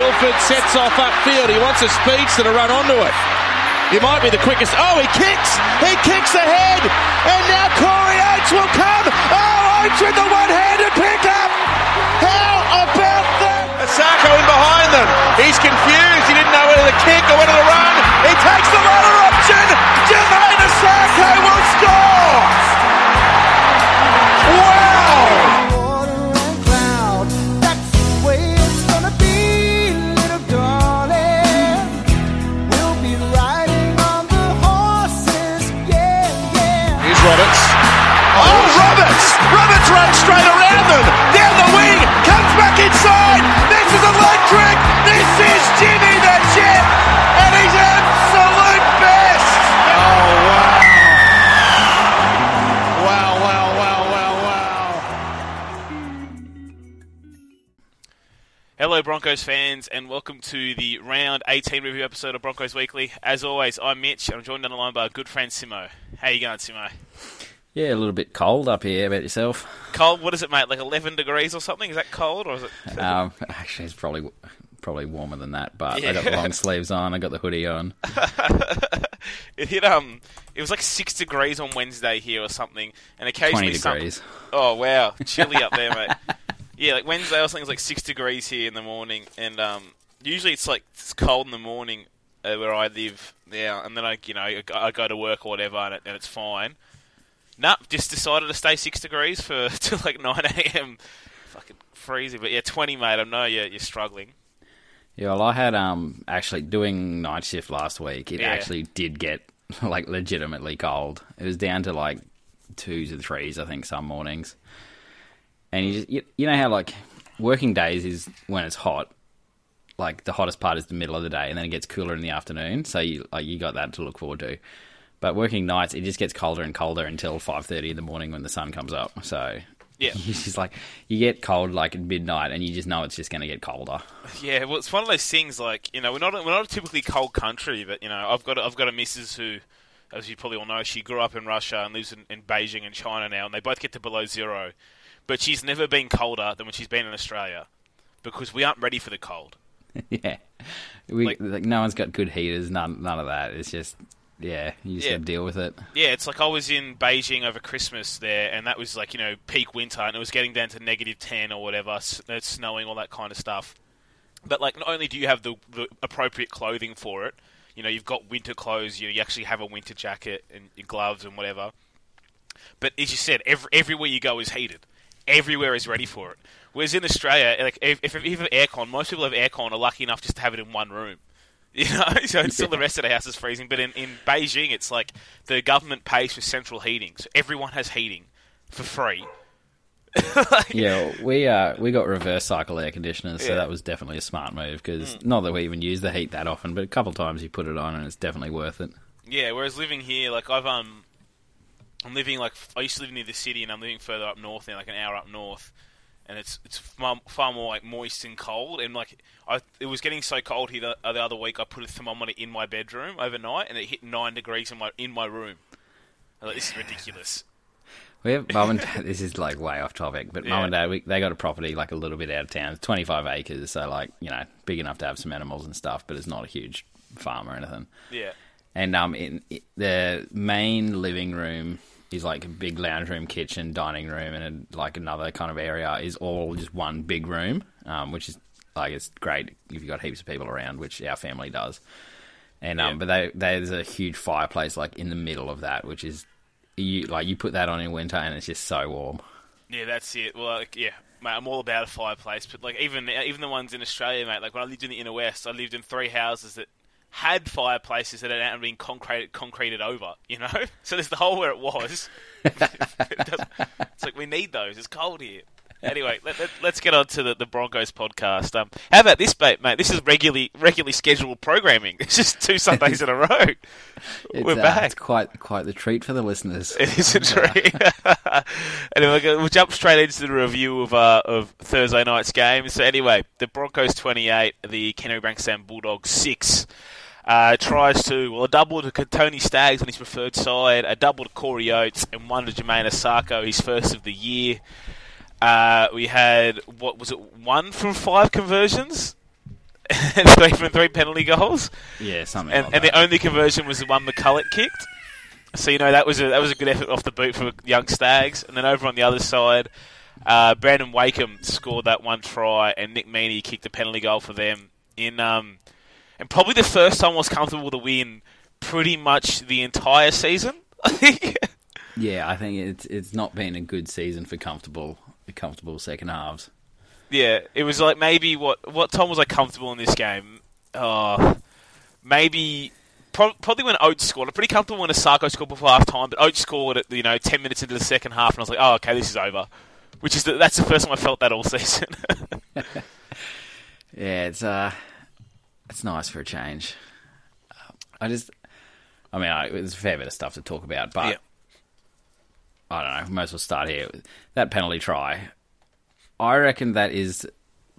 Milford sets off upfield. He wants a speedster to run onto it. He might be the quickest. Oh, he kicks. He kicks ahead. And now Corey Oates will come. Oh, Oates with the one-handed pickup. How about that? Isaako in behind them. He's confused. He didn't know whether to kick or whether to run. He takes the runner option. Jamayne Isaako will score. Hello, Broncos fans, and welcome to the round 18 review episode of Broncos Weekly. As always, I'm Mitch, and I'm joined on the line by our good friend Simo. How you going, Simo? Yeah, a little bit cold up here. How about yourself? Cold? What is it, mate? Like 11 degrees or something? Is that cold, or is it? Um, actually, it's probably probably warmer than that. But Yeah. I got the long sleeves on. I got the hoodie on. it hit um, it was like six degrees on Wednesday here or something, and occasionally Twenty some- degrees. Oh wow, chilly up there, mate. Yeah, like Wednesday or something was like six degrees here in the morning, and um, usually it's like it's cold in the morning uh, where I live now, and then I, you know, I go, I go to work or whatever, and, it, and it's fine. Nah, just decided to stay six degrees for till like nine a.m. Fucking freezing, but yeah, twenty, mate. I know you're, you're struggling. Yeah, well, I had um actually doing night shift last week. It Yeah. actually did get like legitimately cold. It was down to like twos and threes, I think, some mornings. And you just you, you know how like working days is when it's hot. Like the hottest part is the middle of the day, and then it gets cooler in the afternoon. So you like you got that to look forward to. But working nights, it just gets colder and colder until five thirty in the morning when the sun comes up. So Yeah. it's just like you get cold like at midnight, and you just know it's just going to get colder. Yeah, well, it's one of those things. Like you know, we're not we're not a typically cold country, but you know, I've got a, I've got a missus who, as you probably all know, she grew up in Russia and lives in, in Beijing and China now, and they both get to below zero. But she's never been colder than when she's been in Australia, because we aren't ready for the cold. Yeah, we Like- like, no one's got good heaters. None, none of that. It's just yeah, you just Yeah. got to deal with it. Yeah, it's like I was in Beijing over Christmas there, and that was like you know peak winter, and it was getting down to negative ten or whatever, it's snowing, all that kind of stuff. But like, not only do you have the, the appropriate clothing for it, you know, you've got winter clothes, you know, you actually have a winter jacket and your gloves and whatever. But as you said, every, everywhere you go is heated. Everywhere is ready for it. Whereas in Australia, like if, if you have aircon, most people have aircon are lucky enough just to have it in one room. You know, so it's still the rest of the house is freezing. But in, in Beijing, it's like the government pays for central heating, so everyone has heating for free. Like- Yeah, we uh we got reverse cycle air conditioners, so Yeah. that was definitely a smart move because not that we even use the heat that often, but a couple times you put it on and it's definitely worth it. Yeah, whereas living here, like I've um, I'm living like I used to live near the city, and I'm living further up north now, like an hour up north, and it's it's far, far more like moist and cold, and like I it was getting so cold here the, the other week. I put a thermometer in my bedroom overnight, and it hit nine degrees in my in my room. I'm like, this is ridiculous. We have mum and dad. This is like way off topic, but Yeah. mum and dad, we, they got a property like a little bit out of town, twenty five acres, so like you know big enough to have some animals and stuff, but it's not a huge farm or anything. Yeah, And um, in, i the main living room is like a big lounge room, kitchen, dining room, and like another kind of area is all just one big room, um, which is like it's great if you've got heaps of people around, which our family does. And um, Yeah. but they, there's a huge fireplace like in the middle of that, which is you like you put that on in winter and it's just so warm. yeah, that's it. Well, like, yeah. Mate, I'm all about a fireplace, but like even even the ones in Australia, mate. Like when I lived in the inner west, I lived in three houses that had fireplaces that had now been concreted, concreted over. You know, so there's the hole where it was. It it's like we need those. It's cold here. anyway, let, us let, get on to the, the Broncos podcast. Um, how about this, mate? Mate, this is regularly regularly scheduled programming. It's just two Sundays in a row. It's, We're uh, back. It's quite quite the treat for the listeners. It is a treat. anyway, we'll, jump straight into the review of uh, of Thursday night's game. So anyway, the Broncos twenty eight, the Kenny Bankstown Bulldogs six. Uh, tries to, well, a double to Kotoni Staggs on his preferred side, a double to Corey Oates, and one to Jamayne Isaako, his first of the year. Uh, we had, what was it, one from five conversions? and three from three penalty goals? Yeah, something And, like and the only conversion was the one McCullough kicked. So, you know, that was a, that was a good effort off the boot for young Staggs. And then over on the other side, uh, Brandon Wakeham scored that one try, and Nick Meaney kicked a penalty goal for them in um, and probably the first time I was comfortable to win pretty much the entire season. I think. Yeah, I think it's it's not been a good season for comfortable comfortable second halves. yeah, it was like maybe what what time was I comfortable in this game? Oh, maybe. pro- Probably when Oates scored. I'm pretty comfortable when Isaako scored before half time, but Oates scored at you know ten minutes into the second half, and I was like, "Oh, okay, this is over." Which is the, that's the first time I felt that all season. Yeah, it's uh, it's nice for a change. I just, I mean, I, there's a fair bit of stuff to talk about, but Yeah. I don't know. Might as well start here. That penalty try, I reckon that is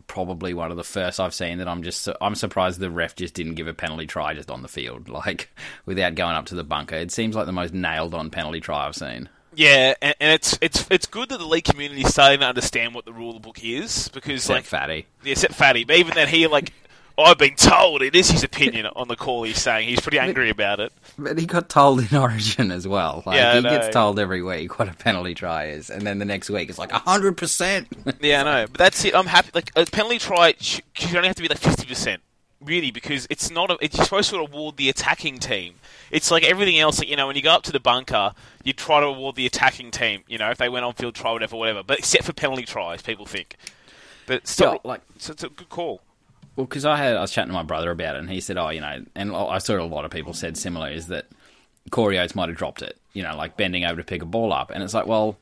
probably one of the first I've seen that I'm just I'm surprised the ref just didn't give a penalty try just on the field, like without going up to the bunker. It seems like the most nailed on penalty try I've seen. yeah, and, and it's it's it's good that the league community is starting to understand what the rule book is because Except like fatty. Yeah, except Fatty. But even then, he like, I've been told it is his opinion on the call. He's saying he's pretty angry about it. But he got told in Origin as well. Like Yeah, he gets told every week what a penalty try is, and then the next week it's like hundred percent. Yeah, I know. But that's it. I'm happy. Like a penalty try sh- should only have to be like fifty percent, really, because it's not. A, it's supposed to award the attacking team. It's like everything else. Like, you know, when you go up to the bunker, you try to award the attacking team. You know, if they went on field try, whatever, whatever. But except for penalty tries, people think. But still, Yeah, like- so it's a good call. Well, because I had I was chatting to my brother about it, and he said, "Oh, you know," and I saw a lot of people said similar is that Corey Oates might have dropped it, you know, like bending over to pick a ball up, and it's like, well,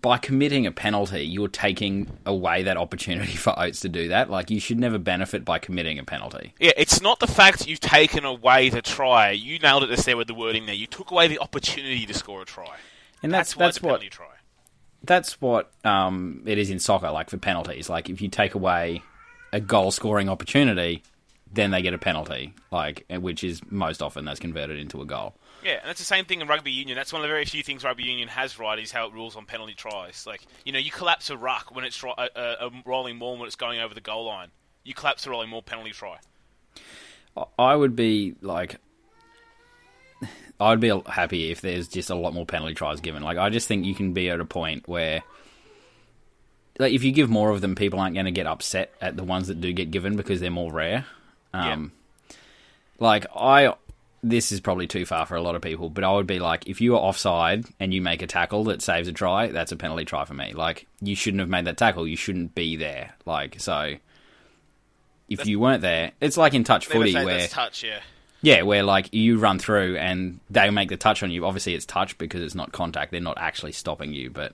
by committing a penalty, you're taking away that opportunity for Oates to do that. Like, you should never benefit by committing a penalty. Yeah, it's not the fact you've taken away the try. You nailed it just there with the wording there. You took away the opportunity to score a try. And That's, that's that's what that's what um, it is in soccer. Like for penalties, like if you take away a goal scoring opportunity, then they get a penalty. Like which is most often that's converted into a goal. Yeah, and that's the same thing in rugby union. That's one of the very few things rugby union has right is how it rules on penalty tries. Like, you know, you collapse a ruck when it's a, a, a rolling ball when it's going over the goal line. You collapse a rolling ball penalty try. I would be like, I would be happy if there's just a lot more penalty tries given. Like I just think you can be at a point where. Like if you give more of them, people aren't going to get upset at the ones that do get given because they're more rare. Um, Like I, this is probably too far for a lot of people, but I would be like, if you are offside and you make a tackle that saves a try, that's a penalty try for me. Like you shouldn't have made that tackle. You shouldn't be there. Like so, if you weren't there, it's like in touch footy where that's touch, yeah. yeah, where like you run through and they make the touch on you. Obviously, it's touch because it's not contact. They're not actually stopping you, but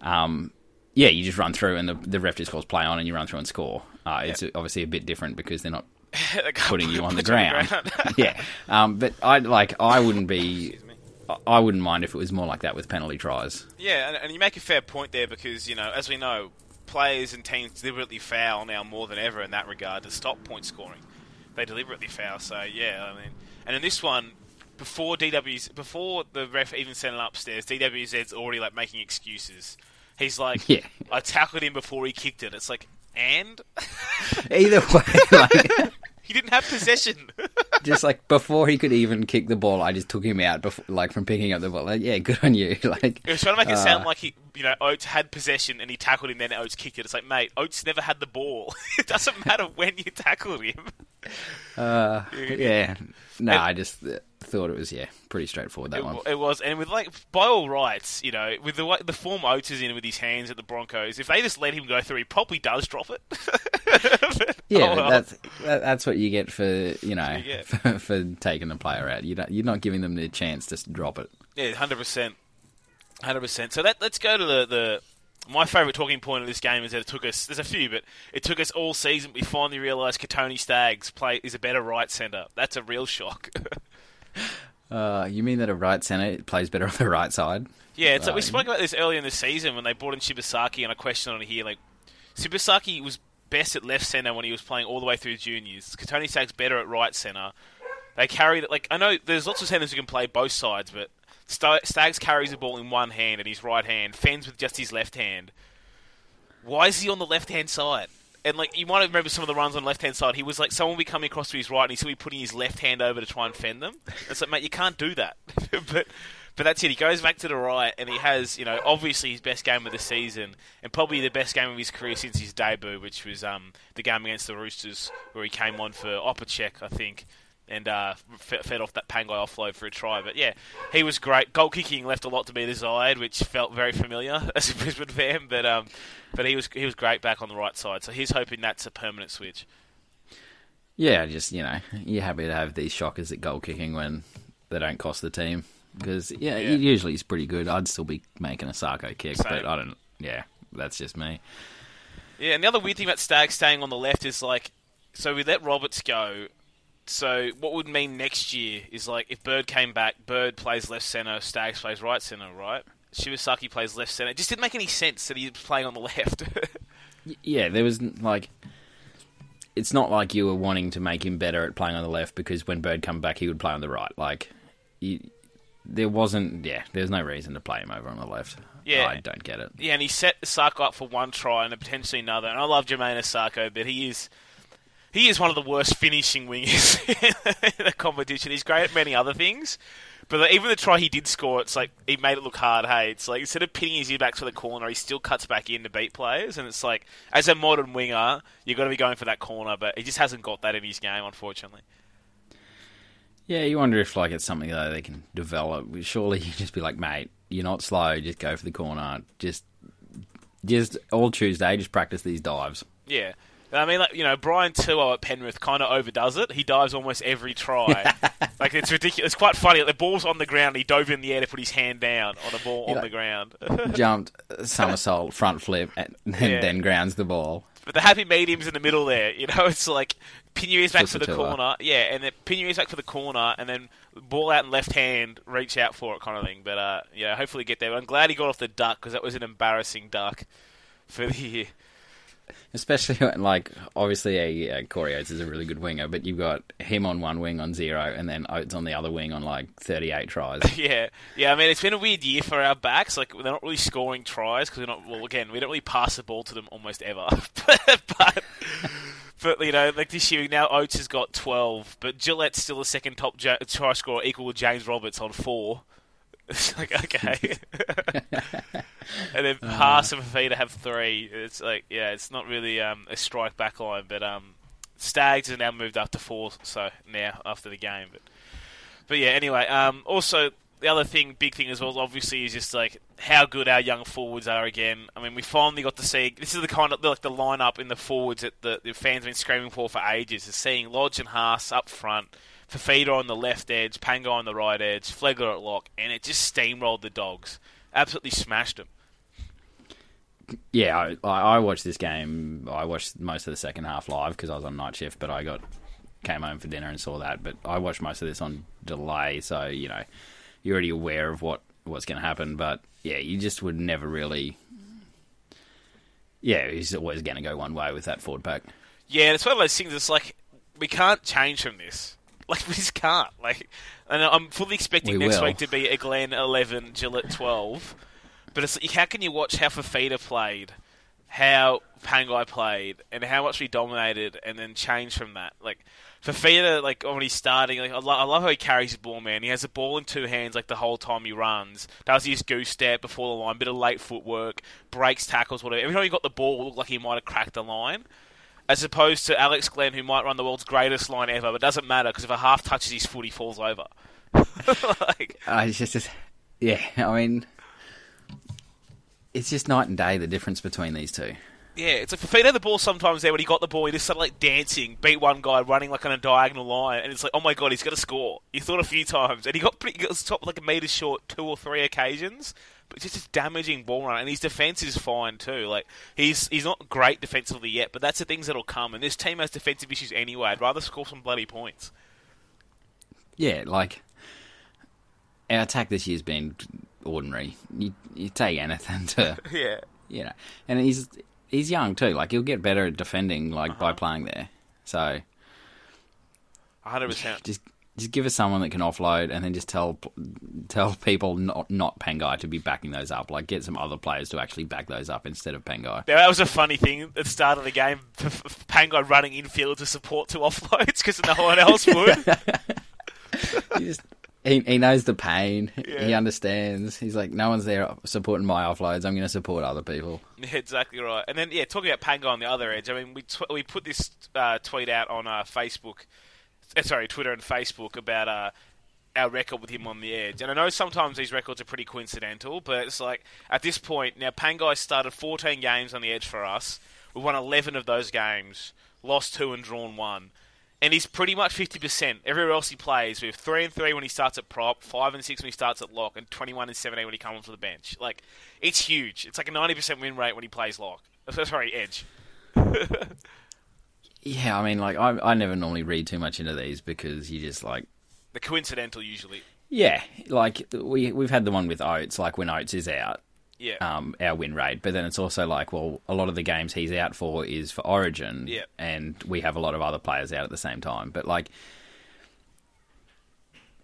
um, yeah, you just run through and the the ref just calls play on and you run through and score. Uh, it's obviously a bit different because they're not putting you on the put you ground. yeah, um, but I like I wouldn't be. I- I wouldn't mind if it was more like that with penalty tries. Yeah, and, and you make a fair point there because, you know, as we know, players and teams deliberately foul now more than ever in that regard to stop point scoring. They deliberately foul, so yeah, I mean, and in this one, before DW's, before the ref even sent it upstairs, DWZ's already like making excuses. He's like, Yeah. I tackled him before he kicked it. It's like, and Either way, like he didn't have possession. just like before he could even kick the ball, I just took him out before, like from picking up the ball. Like, yeah, good on you. Like He was trying to make it sound Uh, like he, you know, Oates had possession and he tackled him, then Oates kicked it. It's like, mate, Oates never had the ball. it doesn't matter when you tackled him. Yeah. No, I just uh, thought it was yeah pretty straightforward that It, one. it was, and with like by all rights, you know, with the the form Oates is in with his hands at the Broncos, if they just let him go through, he probably does drop it. But, Yeah, oh well. that's that, that's what you get for you know for, for taking the player out. You don't, you're not giving them the chance to drop it. yeah, hundred percent, hundred percent. So that let's go to the, the my favourite talking point of this game is that it took us. There's a few, but it took us all season. We finally realised Kotoni Staggs play is a better right centre. That's a real shock. Uh, you mean that a right centre plays better on the right side? yeah, it's like we Uh, spoke about this earlier in the season when they brought in Shibasaki, and I questioned on here. Like Shibasaki was best at left centre when he was playing all the way through juniors. Kotoni Staggs better at right centre. They carry that. Like I know there's lots of centres who can play both sides, but Sta- Staggs carries the ball in one hand and his right hand, fends with just his left hand. Why is he on the left hand side? And like you might remember some of the runs on left hand side. He was like someone will be coming across to his right, and he's be putting his left hand over to try and fend them. It's like, mate, you can't do that. but but that's it. He goes back to the right, and he has you know obviously his best game of the season, and probably the best game of his career since his debut, which was um the game against the Roosters where he came on for Opacek, I think. And uh, f- fed off that Pangai offload for a try, but yeah, he was great. Goal kicking left a lot to be desired, which felt very familiar as a Brisbane fan. But um, but he was he was great back on the right side, so he's hoping that's a permanent switch. Yeah, just you know, you're happy to have these shockers at goal kicking when they don't cost the team because yeah, Yeah. usually he's pretty good. I'd still be making a Sarko kick, Same. but I don't. Yeah, that's just me. Yeah, and the other weird thing about Stag staying on the left is like, so we let Roberts go. So what would mean next year is like if Bird came back, Bird plays left centre, Staggs plays right centre, right? Shibasaki plays left centre. It just didn't make any sense that he was playing on the left. Yeah, there was like. It's not like you were wanting to make him better at playing on the left because when Bird come back, he would play on the right. Like, you, there wasn't. Yeah, there's no reason to play him over on the left. Yeah. I don't get it. yeah, and he set Sako up for one try and potentially another. And I love Jamayne Isaako, but he is he is one of the worst finishing wingers in the competition. He's great at many other things, but like, even the try he did score, it's like he made it look hard. Hey, it's like instead of pinning his ear back to the corner, he still cuts back in to beat players. And it's like, as a modern winger, you've got to be going for that corner, but he just hasn't got that in his game, unfortunately. Yeah, you wonder if like it's something that they can develop. Surely you just be like, mate, you're not slow. Just go for the corner. Just, just all Tuesday, just practice these dives. Yeah. I mean, like, you know, Brian To'o at Penrith kind of overdoes it. He dives almost every try. like, it's ridiculous. It's quite funny. Like, the ball's on the ground. He dove in the air to put his hand down on a ball on Yeah. the ground. Jumped, somersault, front flip, and then, Yeah. then grounds the ball. but the happy medium's in the middle there. You know, it's like pin your ears back for the corner. Yeah, and then pin your ears back for the corner, and then ball out in left hand, reach out for it kind of thing. But, uh, yeah, hopefully get there. But I'm glad he got off the duck because that was an embarrassing duck for the year. Especially when, like, obviously, a, Corey Oates is a really good winger, but you've got him on one wing on zero, and then Oates on the other wing on like 38 tries. Yeah, yeah. I mean, it's been a weird year for our backs. Like, they're not really scoring tries because we're not. Well, again, we don't really pass the ball to them almost ever. but, but you know, like this year now, Oates has got twelve, but Gillett's still the second top try scorer, equal with James Roberts on four. It's like okay, and then Haas and Fifita have three. It's like yeah, it's not really um, a strike back line, but um, Staggs has now moved up to four. So now after the game, but but yeah, anyway. Um, also, the other thing, big thing as well, obviously, is just like how good our young forwards are again. I mean, we finally got to see. This is the kind of like the lineup in the forwards that the, the fans have been screaming for for ages. Is seeing Lodge and Haas up front, Fifita on the left edge, Pango on the right edge, Flegler at lock, and it just steamrolled the Dogs. Absolutely smashed them. yeah, I, I I watched this game. I watched most of the second half live because I was on night shift, but I got came home for dinner and saw that. But I watched most of this on delay, so you know you're already aware of what what's going to happen. But yeah, you just would never really. Yeah, he's always going to go one way with that forward pack. Yeah, it's one of those things. It's like we can't change from this. Like we just can't. Like, and I'm fully expecting We next will. week to be a Glenn 11, Gillett 12. But it's like, how can you watch how Fifita played, how Pangai played, and how much we dominated, and then change from that? Like Fifita, like already starting, like I, lo- I love how he carries the ball, man. He has the ball in two hands like the whole time he runs. Does his goose step before the line, bit of late footwork, breaks tackles, whatever. Every time he got the ball, it looked like he might have cracked the line as opposed to Alex Glenn, who might run the world's greatest line ever, but doesn't matter because if a half touches his foot, he falls over. like, uh, I just, just, yeah, I mean, it's just night and day the difference between these two. yeah, it's like Fifita had the ball sometimes there when he got the ball, he just started like dancing, beat one guy running like on a diagonal line, and it's like, oh my god, he's going to score. He thought a few times, and he got pretty, he got top like a metre short two or three occasions, but just a damaging ball run, and his defense is fine too. Like he's he's not great defensively yet, but that's the things that'll come. And this team has defensive issues anyway. I'd rather score some bloody points. Yeah, like our attack this year's been ordinary. You you take anything to Yeah. you know, and he's he's young too. Like he'll get better at defending, like Uh-huh. by playing there. So hundred percent. just just give us someone that can offload, and then just tell tell people not not Pangai to be backing those up. Like get some other players to actually back those up instead of Pangai. Yeah, that was a funny thing at the start of the game. Pangai running infield to support two offloads because no one else would. He just he, he knows the pain. He understands. He's like, no one's there supporting my offloads. I'm going to support other people. Yeah, exactly right. And then, yeah, talking about Pango on the other edge, I mean, we tw- we put this uh, tweet out on uh, Facebook, sorry, Twitter and Facebook about uh, our record with him on the edge. And I know sometimes these records are pretty coincidental, but it's like at this point now, Pangai started 14 games on the edge for us. We won 11 of those games, lost two and drawn one. And he's pretty much 50%. Everywhere else he plays, we have 3 and 3 when he starts at prop, 5 and 6 when he starts at lock, and 21 and 17 when he comes off the bench. Like, it's huge. It's like a 90% win rate when he plays lock. Sorry, edge. Yeah, I mean, like I I never normally read too much into these because you just like The coincidental usually. yeah, like we we've had the one with Oates, like when Oates is out, Yeah. um, our win rate. But then it's also like, well, a lot of the games he's out for is for Origin, Yeah. and we have a lot of other players out at the same time. But like,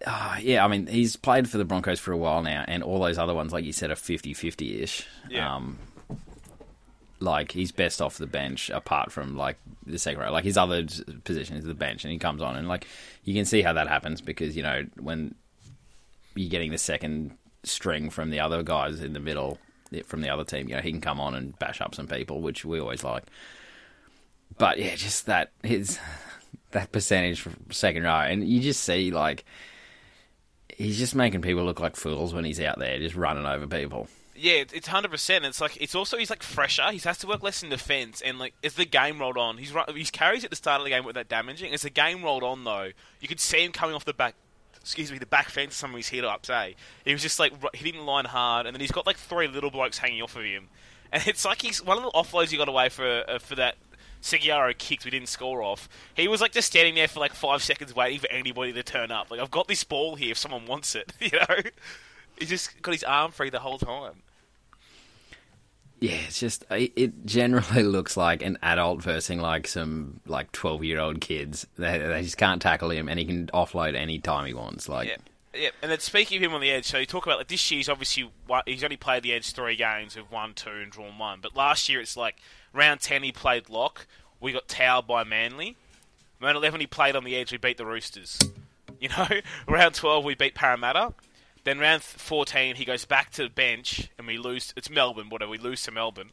uh, yeah, I mean, he's played for the Broncos for a while now, and all those other ones, like you said, are 50-50 ish. Yeah. Um, like he's best off the bench, apart from like the second row. Like his other position is the bench, and he comes on, and like you can see how that happens because you know when you're getting the second string from the other guys in the middle eh, from the other team, you know, he can come on and bash up some people, which we always like. But yeah, just that his that percentage for second row, and you just see like he's just making people look like fools when he's out there, just running over people. Yeah, it's hundred percent. It's like it's also he's like fresher. He has to work less in defence, and like as the game rolled on, he's his carries at the start of the game were that damaging. As the game rolled on, though, you could see him coming off the back. Excuse me, the back fence. of Some of his hit ups. Eh? He was just like hitting the line hard, and then he's got like three little blokes hanging off of him, and it's like he's one of the offloads he got away for uh, for that. Seguiaro kicked, we didn't score off. He was like just standing there for like five seconds waiting for anybody to turn up. Like, I've got this ball here if someone wants it, you know? He just got his arm free the whole time. Yeah, it's just it it generally looks like an adult versing like some like twelve year old kids. They, they just can't tackle him, and he can offload any time he wants. Like, Yeah. Yeah, and then speaking of him on the edge, so you talk about like this year. He's obviously he's only played the edge three games. We've two and drawn one. But last year it's like round ten he played lock. We got towed by Manly. Round eleven he played on the edge. We beat the Roosters. You know, round twelve we beat Parramatta. Then round fourteen he goes back to the bench and we lose. It's Melbourne, whatever. We lose to Melbourne.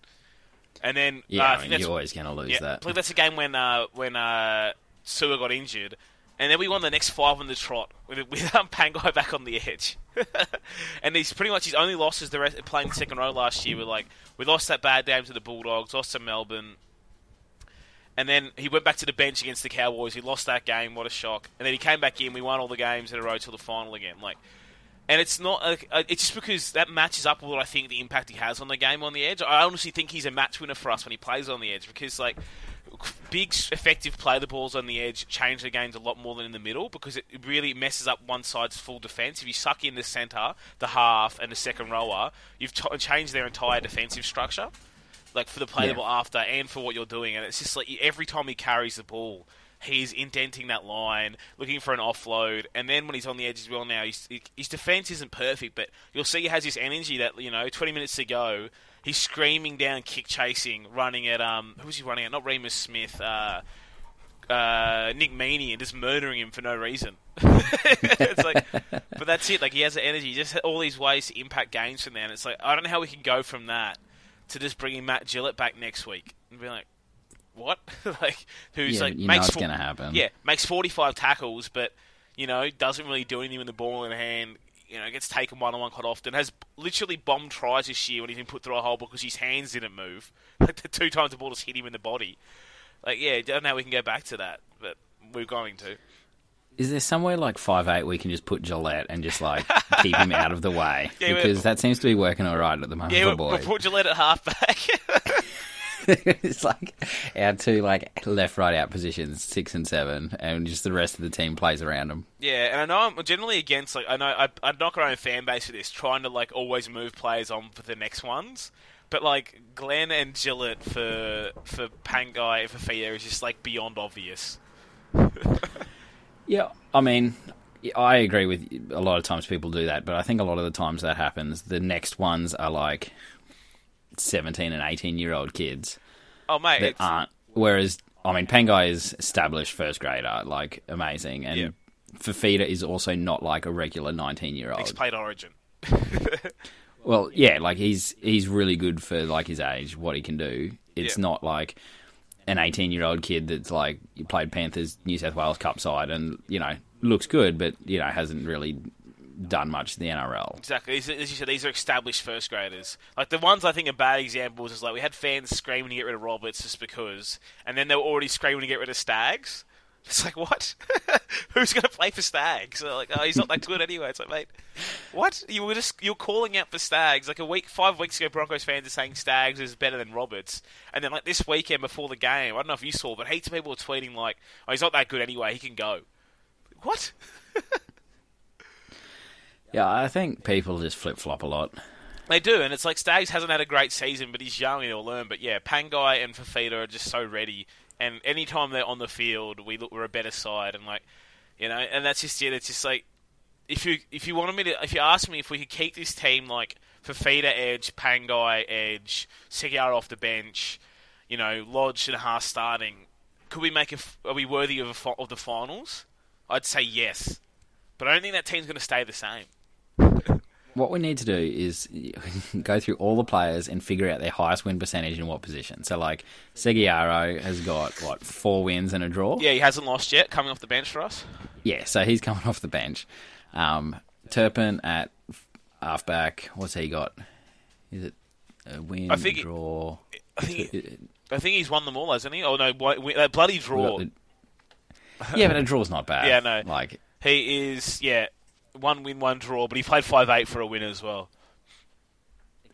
And then yeah, uh, I I think mean, you're always going to lose yeah, that. I believe that's a game when uh, when uh, Sua got injured, and then we won the next five on the trot with with um, Pangai back on the edge. and he's pretty much his only losses the rest playing second row last year were like we lost that bad game to the Bulldogs, lost to Melbourne. And then he went back to the bench against the Cowboys. He lost that game. What a shock! And then he came back in. We won all the games in a row till the final again. Like, and it's not. Uh, uh, it's just because that matches up with what I think the impact he has on the game on the edge. I honestly think he's a match winner for us when he plays on the edge because like big, effective play the balls on the edge change the games a lot more than in the middle because it really messes up one side's full defense. If you suck in the center, the half, and the second rower, you've t- changed their entire defensive structure. Like for the play the ball after and for what you're doing, and it's just like every time he carries the ball, he's indenting that line, looking for an offload, and then when he's on the edge as well now, he, his defense isn't perfect, but you'll see he has this energy that you know, 20 minutes to go, he's screaming down, kick chasing, running at um, who's he running at? Not Reimis Smith, uh, uh, Nick Meaney, and just murdering him for no reason. it's like, but that's it. Like he has the energy, just all these ways to impact games from there, and it's like I don't know how we can go from that to just bringing Matt Gillett back next week and be like, what? like who's Yeah, like you makes gonna happen. Yeah, makes forty five tackles, but you know doesn't really do anything with the ball in hand. You know, gets taken one on one quite often. Has literally bombed tries this year when he's been put through a hole because his hands didn't move. Like the two times the ball just hit him in the body. Like yeah, I don't know how we can go back to that, but we're going to. is there somewhere like five eight we can just put Gillett and just like keep him out of the way Yeah, because that seems to be working all right at the moment Yeah, for we'll, we'll put Gillett at halfback. it's like our two like left right out positions six and seven, and just the rest of the team plays around them. yeah, and I know I'm generally against like I know I, I'd knock our own fan base for this, trying to like always move players on for the next ones. But like Glenn and Gillett for for Pangai for Fia is just like beyond obvious. Yeah, I mean, I agree with you. a lot of times people do that, but I think a lot of the times that happens, the next ones are like seventeen and eighteen year old kids Oh mate, that it's, aren't. Whereas, I mean, Pangai is established first grader, like amazing, and Yeah. Fifita is also not like a regular nineteen year old. he's played Origin. Well, yeah, like he's he's really good for like his age, what he can do. It's Yeah. not like an 18 year old kid that's like you played Panthers New South Wales Cup side and you know looks good, but you know hasn't really done much in the NRL. Exactly. These, as you said, these are established first graders. Like the ones I think are bad examples is like we had fans screaming to get rid of Roberts just because, and then they were already screaming to get rid of Staggs. It's like what? Who's going to play for Staggs? They're like, oh, he's not that good anyway. It's like, mate, what? You were just you're calling out for Staggs like a week, five weeks ago. Broncos fans are saying Staggs is better than Roberts, and then like this weekend before the game, I don't know if you saw, but heaps of people were tweeting like, oh, he's not that good anyway. He can go. What? Yeah, I think people just flip flop a lot. They do, and it's like Staggs hasn't had a great season, but he's young and he'll learn. But yeah, Pangai and Fifita are just so ready, and anytime they're on the field, we look we're a better side, and like you know, and that's just it. It's just like if you if you wanted me to, if you asked me if we could keep this team like Fifita edge, Pangai edge, Seguiara off the bench, you know, Lodge and Haas starting, could we make a? Are we worthy of a, of the finals? I'd say yes, but I don't think that team's going to stay the same. What we need to do is go through all the players and figure out their highest win percentage in what position. So, like, Seguiaro has got, what, four wins and a draw? Yeah, he hasn't lost yet, coming off the bench for us. Yeah, so he's coming off the bench. Um, Turpin at halfback, what's he got? Is it a win, I think it- draw? I think I think he's won them all, hasn't he? Oh no, that bloody draw. the- yeah, but a draw's not bad. Yeah, no. Like, He is yeah, one win, one draw, but he played five eight for a win as well.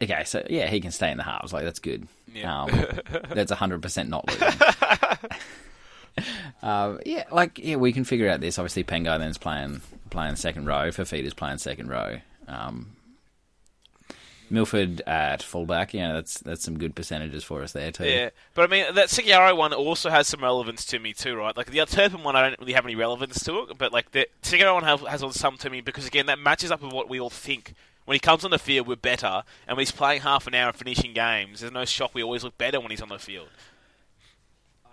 okay, so yeah, he can stay in the halves. Like, that's good. Yeah. Um, that's 100% not losing. um, yeah, like, yeah, we can figure out this. Obviously, Pangai then's playing, playing second row. Fifita's playing second row. Um, Milford at fullback, yeah, that's that's some good percentages for us there too. Yeah, but I mean that Seguiaro one also has some relevance to me too, right? Like the Turpin one, I don't really have any relevance to it, but like the Seguiaro one has, has on some to me because again that matches up with what we all think. When he comes on the field, we're better, and when he's playing half an hour and finishing games, there's no shock. We always look better when he's on the field.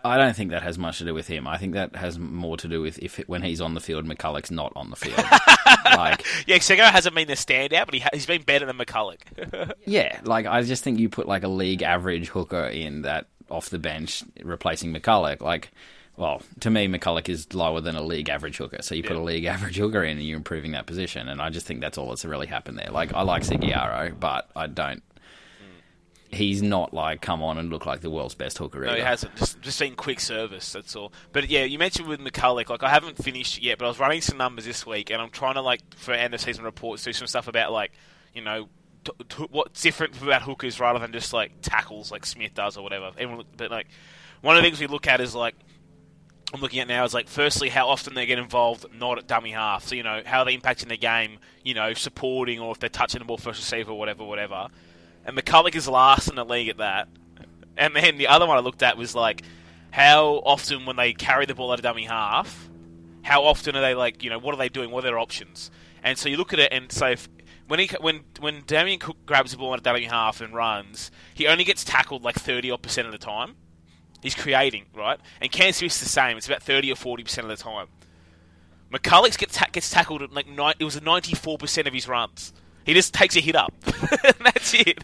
I don't think that has much to do with him. I think that has more to do with if when he's on the field, McCullough's not on the field. like, Yeah, Seguiaro hasn't been the standout, but he ha- he's been better than McCullough. yeah, like I just think you put like a league average hooker in that off the bench replacing McCullough. Like, well, to me, McCullough is lower than a league average hooker. So you put a league average hooker in, and you're improving that position. And I just think that's all that's really happened there. Like, I like Seguiaro, but I don't. He's not like come on and look like the world's best hooker. No, he hasn't. Just just been quick service. That's all. But yeah, you mentioned with McCullough. Like I haven't finished yet, but I was running some numbers this week, and I'm trying to like for end of season reports do some stuff about like you know t- t- what's different about hookers rather than just like tackles like Smith does or whatever. Everyone, but like one of the things we look at is like. I'm looking at now is like firstly how often they get involved not at dummy half. So you know how they impact in the game, you know supporting or if they're touching the ball first receiver, or whatever, whatever. And McCullough is last in the league at that. And then the other one I looked at was like how often when they carry the ball at a dummy half, how often are they like you know what are they doing? What are their options? And so you look at it and so if, when he when when Damien Cook grabs the ball at a dummy half and runs, he only gets tackled like thirty odd percent of the time. He's creating right, and Kansas Smith's the same. It's about thirty or forty percent of the time. McCullough gets ta- gets tackled like ni- it was ninety four percent of his runs. He just takes a hit up, that's it.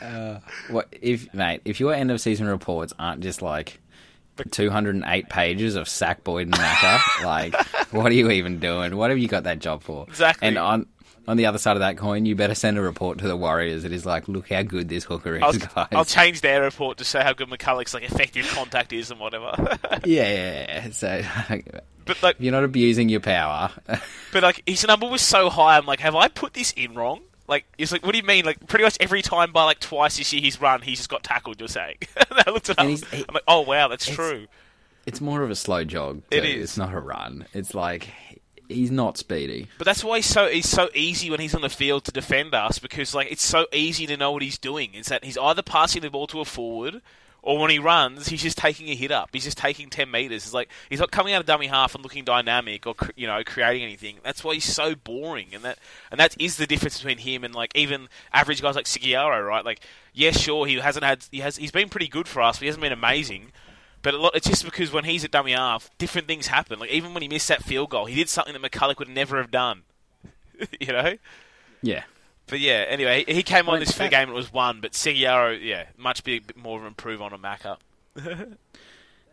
Uh, what if, mate? If your end of season reports aren't just like 208 pages of sack Boyd and Macca, like, what are you even doing? What have you got that job for? Exactly. And on on the other side of that coin, you better send a report to the Warriors. It is like, look how good this hooker is, I'll, guys. I'll change their report to show how good McCullough's like effective contact is and whatever. yeah, yeah, yeah. So But like, you're not abusing your power, but like, his number was so high. I'm like, have I put this in wrong? Like, it's like, what do you mean? Like, pretty much every time by like twice this year he's run, he's just got tackled. You're saying? I looked it up. He, I'm like, oh wow, that's It's- true. it's more of a slow jog. It too. is. It's not a run. It's like he's not speedy. But that's why he's so he's so easy when he's on the field to defend us because like it's so easy to know what he's doing. It's that he's either passing the ball to a forward or when he runs, he's just taking a hit up. He's just taking ten meters. It's like he's not coming out of dummy half and looking dynamic or you know creating anything. That's why he's so boring, and that and that is the difference between him and like even average guys like Sigiaro, right? Like yeah, sure, he hasn't had he has he's been pretty good for us, but he hasn't been amazing. But a lot, it's just because when he's at dummy half, different things happen. Like even when he missed that field goal, he did something that McCullough would never have done. you know. Yeah. But yeah, anyway, he he came on this for the game. It was one, but Seguiaro, yeah, much bit more of an improve on a Macca.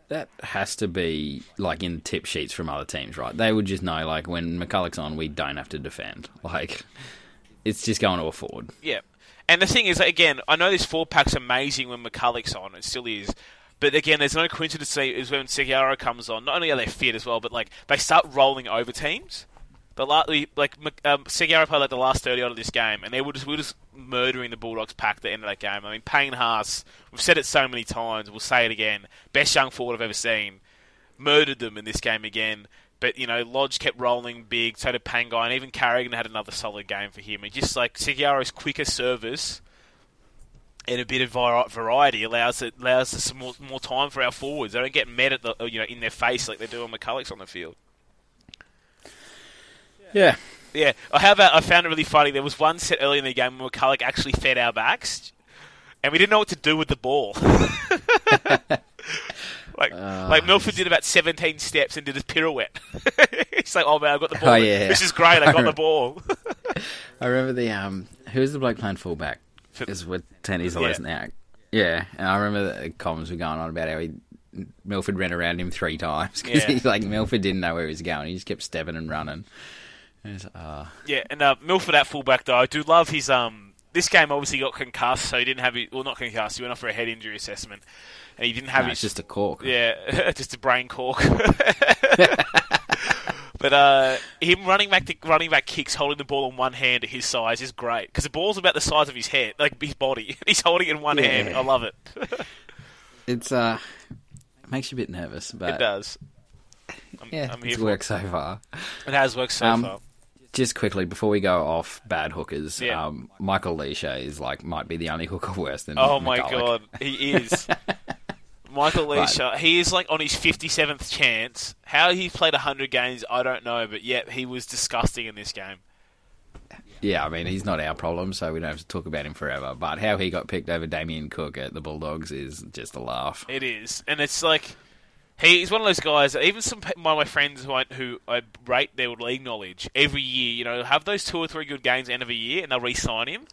That has to be like in tip sheets from other teams, right? They would just know like when McCullough's on, we don't have to defend. Like it's just going to a forward. Yeah, and the thing is, again, I know this four pack's amazing when McCullough's on. It still is. But again, there's no coincidence is when Seguiaro comes on. Not only are they fit as well, but like they start rolling over teams. The la- like um, played like the last thirty out of this game, and they were just we were just murdering the Bulldogs pack at the end of that game. I mean, Payne Haas, we've said it so many times, we'll say it again. Best young forward I've ever seen. Murdered them in this game again. But you know, Lodge kept rolling big. So did Pangai, and even Carrigan had another solid game for him. And just like Seguiaro's quicker service and a bit of variety allows it allows us more, more time for our forwards. They don't get met at the you know in their face like they do on McCullough's on the field. Yeah. Yeah, I have. A, I found it really funny. There was one set early in the game where McCullough actually fed our backs, and we didn't know what to do with the ball. like, like Milford did about seventeen steps and did a pirouette. He's like, "Oh man, I got the ball. Oh, yeah. This is great. I got the ball." I remember the um who's the bloke playing fullback? Is with Yeah. yeah. now. Yeah, and I remember the comments were going on about how he Milford ran around him three times because Yeah. he like Milford didn't know where he was going. He just kept stepping and running. Uh, yeah, and uh, Milford at fullback though, I do love his um. This game obviously got concussed, so he didn't have his, well not concussed. He went off for a head injury assessment, and he didn't have no, his it's just a cork. Yeah, just a brain cork. but uh, him running back to running back kicks, holding the ball in one hand at his size is great because the ball's about the size of his head, like his body. He's holding it in one Yeah. hand. I love it. It's uh, it makes you a bit nervous, but it does. I'm, yeah, I'm here it's worked so far. it. It has worked so Um, far. Just quickly before we go off bad hookers, Yeah. um, Michael Lichaa is like might be the only hooker worse than. Oh my god, he is. Michael Right. He is like on his 57th chance. How he played 100 games, I don't know, but yet he was disgusting in this game. Yeah, I mean he's not our problem, so we don't have to talk about him forever. But how he got picked over Damien Cook at the Bulldogs is just a laugh. It is, and it's like he's one of those guys. that Even some of my friends who I, who I rate their league knowledge every year, you know, have those two or three good games end of a year, and they'll re-sign him.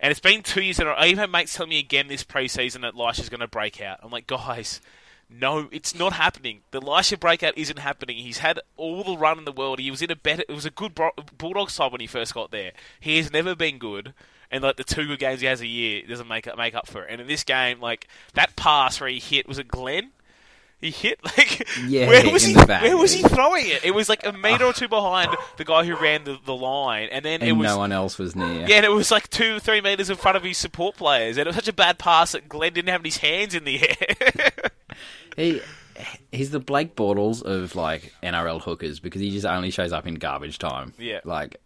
And it's been two years. And I even have mates telling me again this preseason that Elisha's going to break out. I'm like, guys. No, it's not happening. The Elisha breakout isn't happening. He's had all the run in the world. He was in a better. It was a good Bulldog side when he first got there. He has never been good, and like the two good games he has a year doesn't make up make up for it. And in this game, like that pass where he hit was it Glenn? He hit like Yeah, where was in he? the back. Where was he throwing it? It was like a meter or two behind the guy who ran the, the line, and then And it was no one else was near. yeah, and it was like two, three meters in front of his support players, and it was such a bad pass that Glenn didn't have his hands in the air. He he's the Blake Bortles of like NRL hookers because he just only shows up in garbage time. Yeah. Like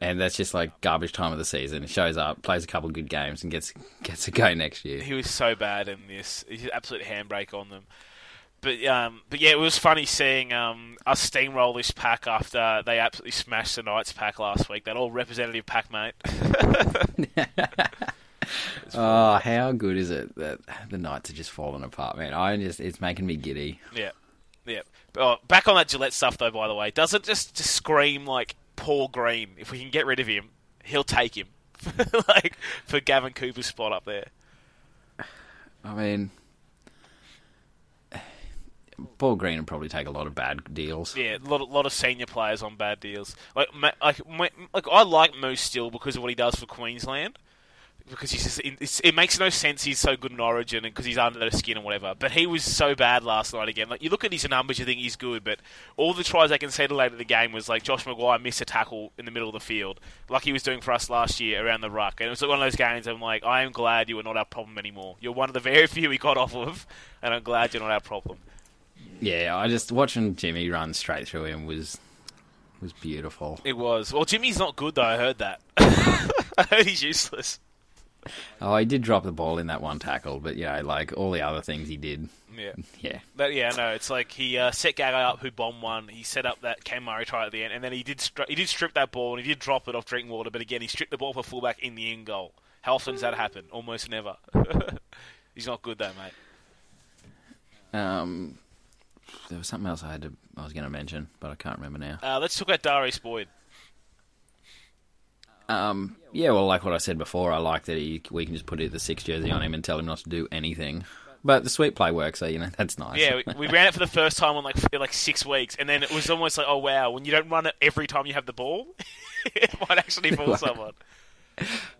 and that's just like garbage time of the season. He shows up, plays a couple good games and gets gets a go next year. he was so bad in this. He's an absolute handbrake on them. But um, but yeah, it was funny seeing um, us steamroll this pack after they absolutely smashed the Knights pack last week. That all representative pack, mate. Oh, how good is it that the Knights are just falling apart, man? I just it's making me giddy. yeah, yeah. Oh, back on that Gillett stuff though. By the way, does it just just scream like Paul Green? If we can get rid of him, he'll take him. like for Gavin Cooper's spot up there. I mean Paul Green would probably take a lot of bad deals. Yeah, a lot, lot of senior players on bad deals. Like, like, like I like Moose still because of what he does for Queensland. because he's just, it makes no sense he's so good in Origin because he's under the skin and whatever. But he was so bad last night again. Like you look at his numbers, you think he's good, but all the tries they conceded late in the game was like Josh McGuire missed a tackle in the middle of the field, like he was doing for us last year around the ruck. And it was like one of those games. I'm like, I am glad you are not our problem anymore. You're one of the very few we got off of, and I'm glad you're not our problem. Yeah, I just watching Jimmy run straight through him was was beautiful. It was. Well, Jimmy's not good though. I heard that. I heard he's useless. Oh, he did drop the ball in that one tackle, but yeah, like all the other things he did. Yeah. Yeah. But yeah, no, it's like he uh, set Gagai up, who bombed one. He set up that Cam Murray try at the end, and then he did stri- he did strip that ball and he did drop it off Drinkwater. But again, he stripped the ball for fullback in the end goal. How often does that happen? Almost never. He's not good though, mate. Um, there was something else I had to I was going to mention, but I can't remember now. Uh, let's talk about Darius Boyd. Um, yeah, well, like what I said before, I like that he we can just put the six jersey on him and tell him not to do anything. But the sweep play works, so you know that's nice. Yeah, we, we ran it for the first time in like like six weeks, and then it was almost like, oh wow, when you don't run it every time you have the ball, it might actually fool someone.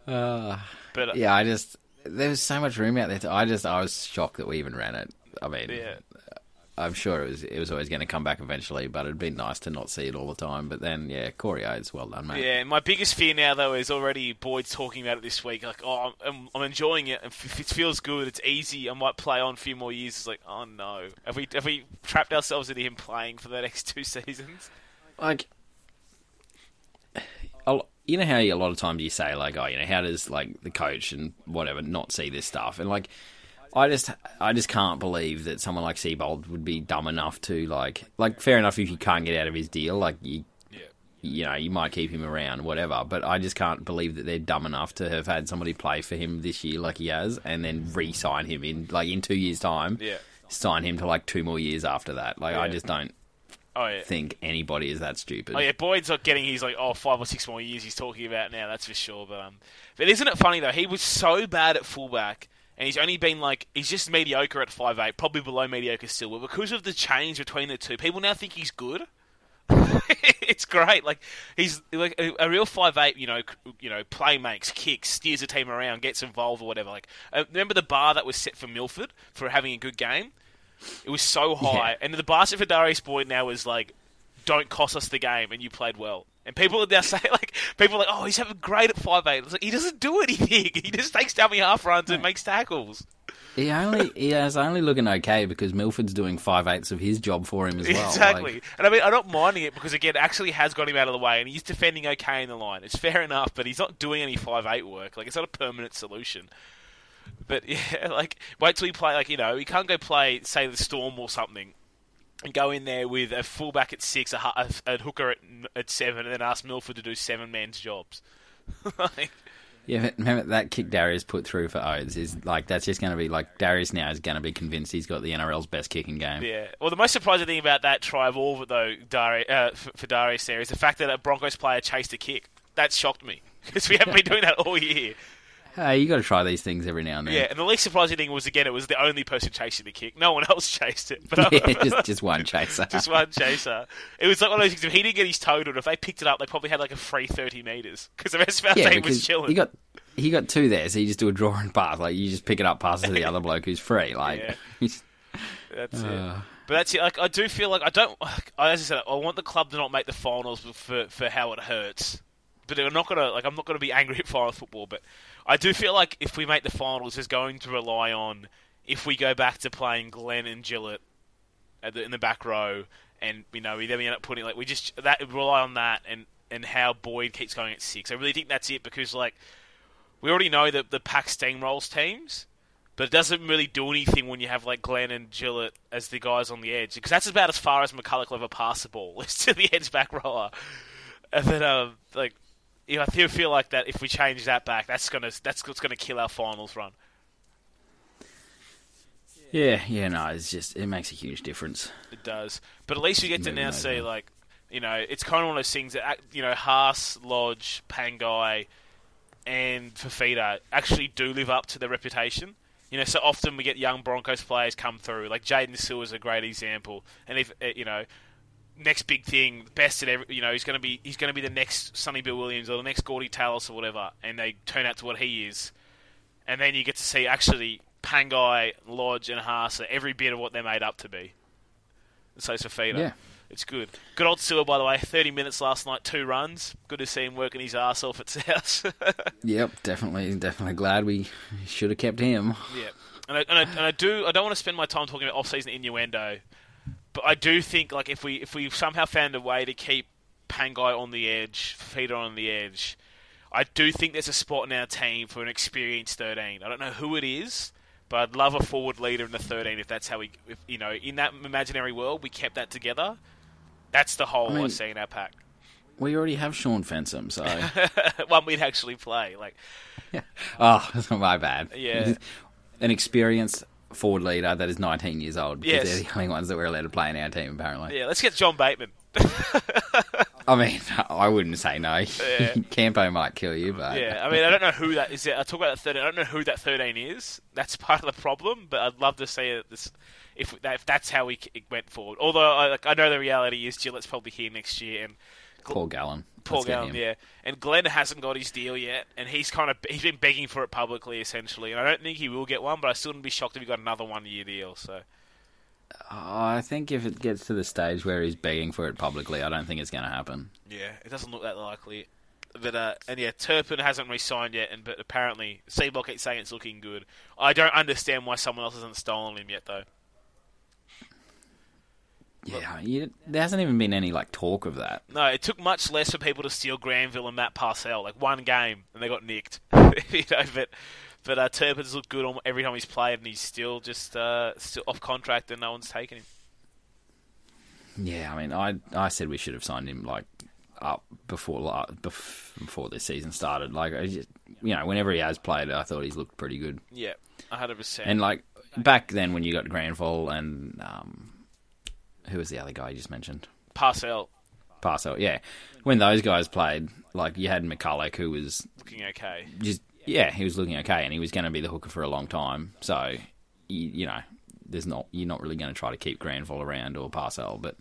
Uh, But uh, yeah, I just there was so much room out there. To, I just I was shocked that we even ran it. I mean, yeah, I'm sure it was it was always going to come back eventually, but it'd be nice to not see it all the time. But then, yeah, Corey Oates, well done, mate. yeah. My biggest fear now, though, is already Boyd's talking about it this week. Like, oh, I'm, I'm enjoying it. If it feels good, it's easy. I might play on a few more years. It's like, oh no, have we have we trapped ourselves into him playing for the next two seasons? like lo- you know how a lot of times you say like oh you know how does like the coach and whatever not see this stuff and like I just I just can't believe that someone like Seibold would be dumb enough to like like fair enough if you can't get out of his deal like you you know you might keep him around whatever but I just can't believe that they're dumb enough to have had somebody play for him this year like he has and then re-sign him in like in 2 years time Yeah. sign him to like 2 more years after that like I just don't Oh yeah. think anybody is that stupid Oh yeah, Boyd's not getting his like oh five or six more years he's talking about now. That's for sure. But um, but isn't it funny though? He was so bad at fullback, and he's only been like he's just mediocre at five eight, probably below mediocre still. But because of the change between the two, people now think he's good. it's great. Like he's like a, a real five eight. You know, c- you know, play makes, kicks, steers the team around, gets involved or whatever. Like uh, remember the bar that was set for Milford for having a good game. It was so high, Yeah. and the bar set for Darius Boyd now is like, "Don't cost us the game," and you played well. And people are now saying like, people are like, "Oh, he's having great at five eight. It's like he doesn't do anything. He just takes dummy half runs and makes tackles. He only he is only looking okay because Milford's doing five eighths of his job for him as well. exactly. Like, and I mean, I'm not minding it because again, actually has got him out of the way, and he's defending okay in the line. It's fair enough, but he's not doing any five eight work. Like it's not a permanent solution. But yeah, like wait till he play. Like you know, he can't go play say the Storm or something. And go in there with a fullback at six, a, a, a hooker at, at seven, and then ask Milford to do seven men's jobs. like, yeah, remember that kick Darius put through for Oates is like that's just going to be like Darius now is going to be convinced he's got the NRL's best kicking game. Yeah. Well, the most surprising thing about that try of all though, Dari, uh, for, for Darius there, is the fact that a Broncos player chased a kick. That shocked me because we haven't been doing that all year. Hey, you got to try these things every now and then. Yeah. And the least surprising thing was again, it was the only person chasing the kick. No one else chased it. But Yeah, just just one chaser. just one chaser. It was like one of those things. If he didn't get his total, if they picked it up, they probably had like a free thirty meters because the rest of our yeah, team was chilling. he got he got two there, so you just do a draw and pass. Like you just pick it up, pass it to the other bloke who's free. Like Yeah. That's Uh. it. But that's it. Like I do feel like I don't. Like, as I said, I want the club to not make the finals for for how it hurts. But I'm not gonna like I'm not gonna be angry at final football. But I do feel like if we make the finals, it's going to rely on if we go back to playing Glenn and Gillett the, in the back row, and you know we then we end up putting like we just that rely on that and and how Boyd keeps going at six. I really think that's it because like we already know that the pack steamrolls teams. But it doesn't really do anything when you have like Glenn and Gillett as the guys on the edge, because that's about as far as McCullough will ever pass the ball is to the edge back rower. And then, um, like, I feel, feel like that if we change that back, that's gonna that's what's gonna kill our finals run. yeah, yeah. No, it's just it makes a huge difference. It does, but at least you get to now see like, you know, it's kind of one of those things that you know, Haas, Lodge, Pangai, and Fifita actually do live up to their reputation. You know, so often we get young Broncos players come through. Like Jaydn Su'A is a great example, and if uh, you know, next big thing, best at every, you know, he's going to be he's going to be the next Sonny Bill Williams or the next Gordy Tallis or whatever, and they turn out to what he is. and then you get to see actually Pangai, Lodge, and Haas are every bit of what they're made up to be. So Safina. Yeah. It's good. Good old Su'A, by the way. 30 minutes last night, two runs. Good to see him working his ass off at South. Yep, definitely, definitely glad we should have kept him. Yeah, and I, and I, and I do. I don't want to spend my time talking about off-season innuendo, but I do think like if we if we somehow found a way to keep Pangai on the edge, Feeder on the edge, I do think there's a spot in our team for an experienced 13. I don't know who it is, but I'd love a forward leader in the 13 if that's how we, if, you know, in that imaginary world we kept that together. That's the hole I, mean- see in our pack. We already have Shaun Fensom, so One we'd actually play. Like, oh, my bad. Yeah. an experienced forward leader that is 19 years old. Because Yes. they're the only ones that we're allowed to play in our team, apparently. yeah, let's get John Bateman. I mean, I wouldn't say no. Yeah. Campo might kill you, but Yeah, I mean, I don't know who that is. I talk about that thirteen. I don't know who that thirteen is. That's part of the problem. But I'd love to see. This, if that, if that's how we went forward. Although I, like, I know the reality is Gillett's probably here next year, and Paul Gallen. Paul Gallen, yeah, and Glenn hasn't got his deal yet, and he's kind of he's been begging for it publicly, essentially. And I don't think he will get one, but I still wouldn't be shocked if he got another one year deal. So I think if it gets to the stage where he's begging for it publicly, I don't think it's going to happen. yeah, it doesn't look that likely. But uh, and yeah, Turpin hasn't re-signed yet, and but apparently Seibold keeps saying it's looking good. I don't understand why someone else hasn't stolen him yet, though. Yeah, you, there hasn't even been any like talk of that. No, it took much less for people to steal Granville and Matt Parcell. Like one game, and they got nicked. you know, but but uh, Turpin's looked good on every time he's played, and he's still just uh, still off contract, and no one's taken him. Yeah, I mean, I I said we should have signed him like up before before this season started. Like, I just, you know, whenever he has played, I thought he's looked pretty good. Yeah, hundred percent. And like back then, when you got Granville and um, who was the other guy you just mentioned? Parcell Parcel, yeah. When those guys played, like you had McCullough, who was looking okay. just yeah, he was looking okay, and he was going to be the hooker for a long time. So, you, you know, there's not you're not really going to try to keep Granville around or Parcell, but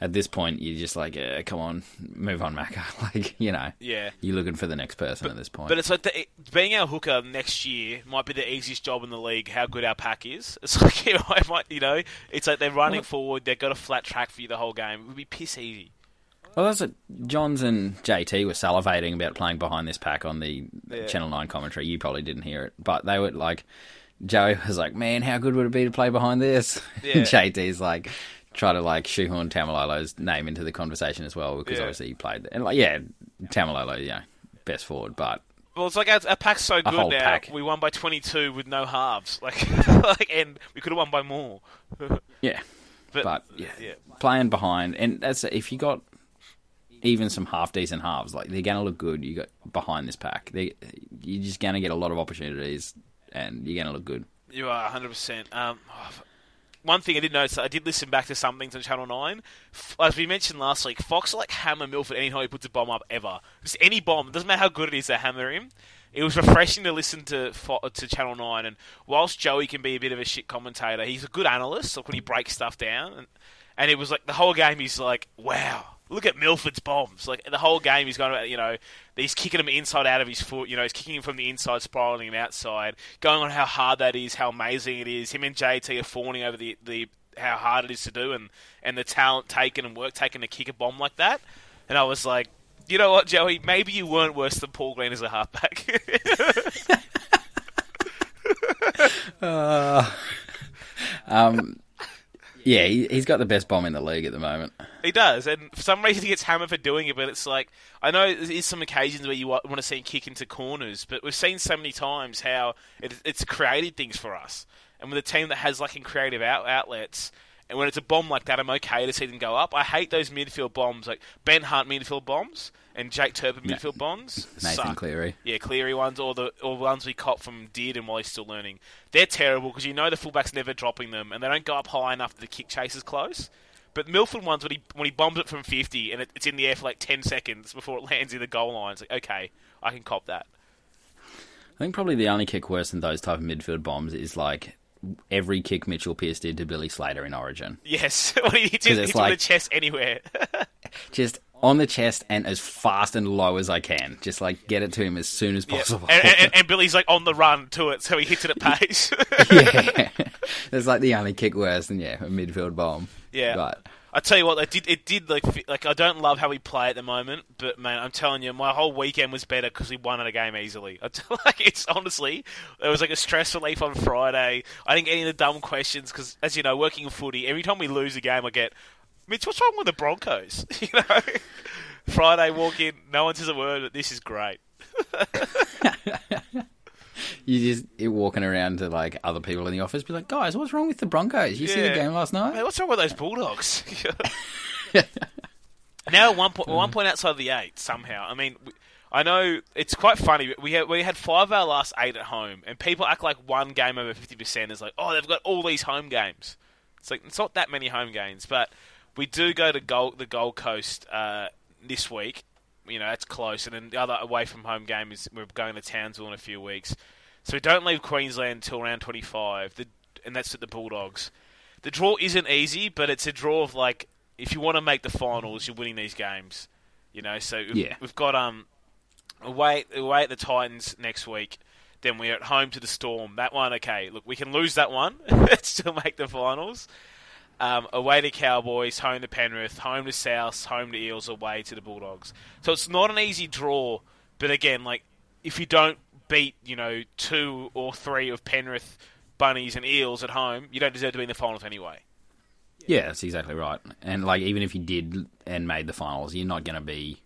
at this point, you're just like, uh, come on, move on, Macca. like, you know, Yeah. you're looking for the next person at this point. But it's like the, being our hooker next year might be the easiest job in the league. How good our pack is. It's like you know, I might, you know, it's like they're running forward. They've got a flat track for you the whole game. It would be piss easy. Well, that's it. Johns and JT were salivating about playing behind this pack on the Yeah. Channel 9 commentary. You probably didn't hear it. But they were like, Joey was like, man, how good would it be to play behind this? Yeah. JT's like, try to like shoehorn Taumalolo's name into the conversation as well because Yeah. obviously he played. And like, yeah, Tamalolo, yeah, best forward. But Well, it's like our, our pack's so good now. pack. We won by 22 with no halves. Like, like, and we could have won by more. yeah, But, but yeah, yeah. playing behind. And that's if you got even some half decent halves, like they're going to look good. You got behind this pack. They, you're just going to get a lot of opportunities and you're going to look good. You are 100%. Um, oh, one thing I did notice, I did listen back to some things on Channel 9. As we mentioned last week, Fox like hammer Milford anytime he puts a bomb up ever. Just any bomb. doesn't matter how good it is, they hammer him. It was refreshing to listen to to Channel 9. And whilst Joey can be a bit of a shit commentator, he's a good analyst like when he breaks stuff down. And, and it was like the whole game he's like, wow. Look at Milford's bombs. Like the whole game, he's going about you know he's kicking him inside out of his foot. You know he's kicking him from the inside, spiraling him outside. Going on how hard that is, how amazing it is. Him and JT are fawning over the, the how hard it is to do, and, and the talent taken and work taken to kick a bomb like that. And I was like, you know what, Joey? Maybe you weren't worse than Paul Green as a halfback. Um, yeah, he, he's got the best bomb in the league at the moment. He does, and for some reason he gets hammered for doing it. But it's like I know there is some occasions where you want to see him kick into corners, but we've seen so many times how it, it's created things for us. And with a team that has like in creative out- outlets, and when it's a bomb like that, I'm okay to see them go up. I hate those midfield bombs, like Ben Hunt midfield bombs and Jake Turpin midfield bombs. Nathan Suck. Cleary. Yeah, Cleary ones, or the or ones we cop from Dearden while he's still learning. They're terrible because you know the fullback's never dropping them, and they don't go up high enough that the kick chase is close. But Milford ones when he when he bombs it from fifty and it, it's in the air for like ten seconds before it lands in the goal line, it's like okay, I can cop that. I think probably the only kick worse than those type of midfield bombs is like every kick Mitchell Pearce did to Billy Slater in Origin. Yes, he hits, 'Cause him- it's hits him in like- the chest anywhere. Just on the chest and as fast and low as I can. Just like get it to him as soon as Yeah. possible. And, and, and Billy's like on the run to it, so he hits it at pace. yeah, it's like the only kick worse than yeah a midfield bomb. Yeah. right. I tell you what, it did. It did like like I don't love how we play at the moment, but man, I'm telling you, my whole weekend was better because we won at a game easily. I tell, like it's honestly, it was like a stress relief on Friday. I didn't get any of the dumb questions because, as you know, working in footy, every time we lose a game, I get, Mitch, what's wrong with the Broncos? you know, Friday walk in, no one says a word. But this is great. You just you're walking around to like other people in the office, be like, guys, what's wrong with the Broncos? You see the game last night? Hey, what's wrong with those Bulldogs? now one point, one point outside of the eight somehow. I mean, we- I know it's quite funny. We had we had five of our last eight at home, and people act like one game over fifty percent is like, oh, they've got all these home games. It's like it's not that many home games, but we do go to Gold, the Gold Coast uh, this week. You know, that's close, and then the other away from home game is we're going to Townsville in a few weeks. So we don't leave Queensland until round 25, the, and that's at the Bulldogs. The draw isn't easy, but it's a draw of like if you want to make the finals, you're winning these games. You know, so we've, Yeah. we've got um away away at the Titans next week. Then we're at home to the Storm. That one, okay. Look, we can lose that one, still make the finals. Um, away to Cowboys, home to Penrith, home to South, home to Eels, away to the Bulldogs. So it's not an easy draw, but again, like if you don't beat, you know, two or three of Penrith, Bunnies, and Eels at home, you don't deserve to be in the finals anyway. Yeah, that's exactly right. And like, even if you did and made the finals, you're not going to be.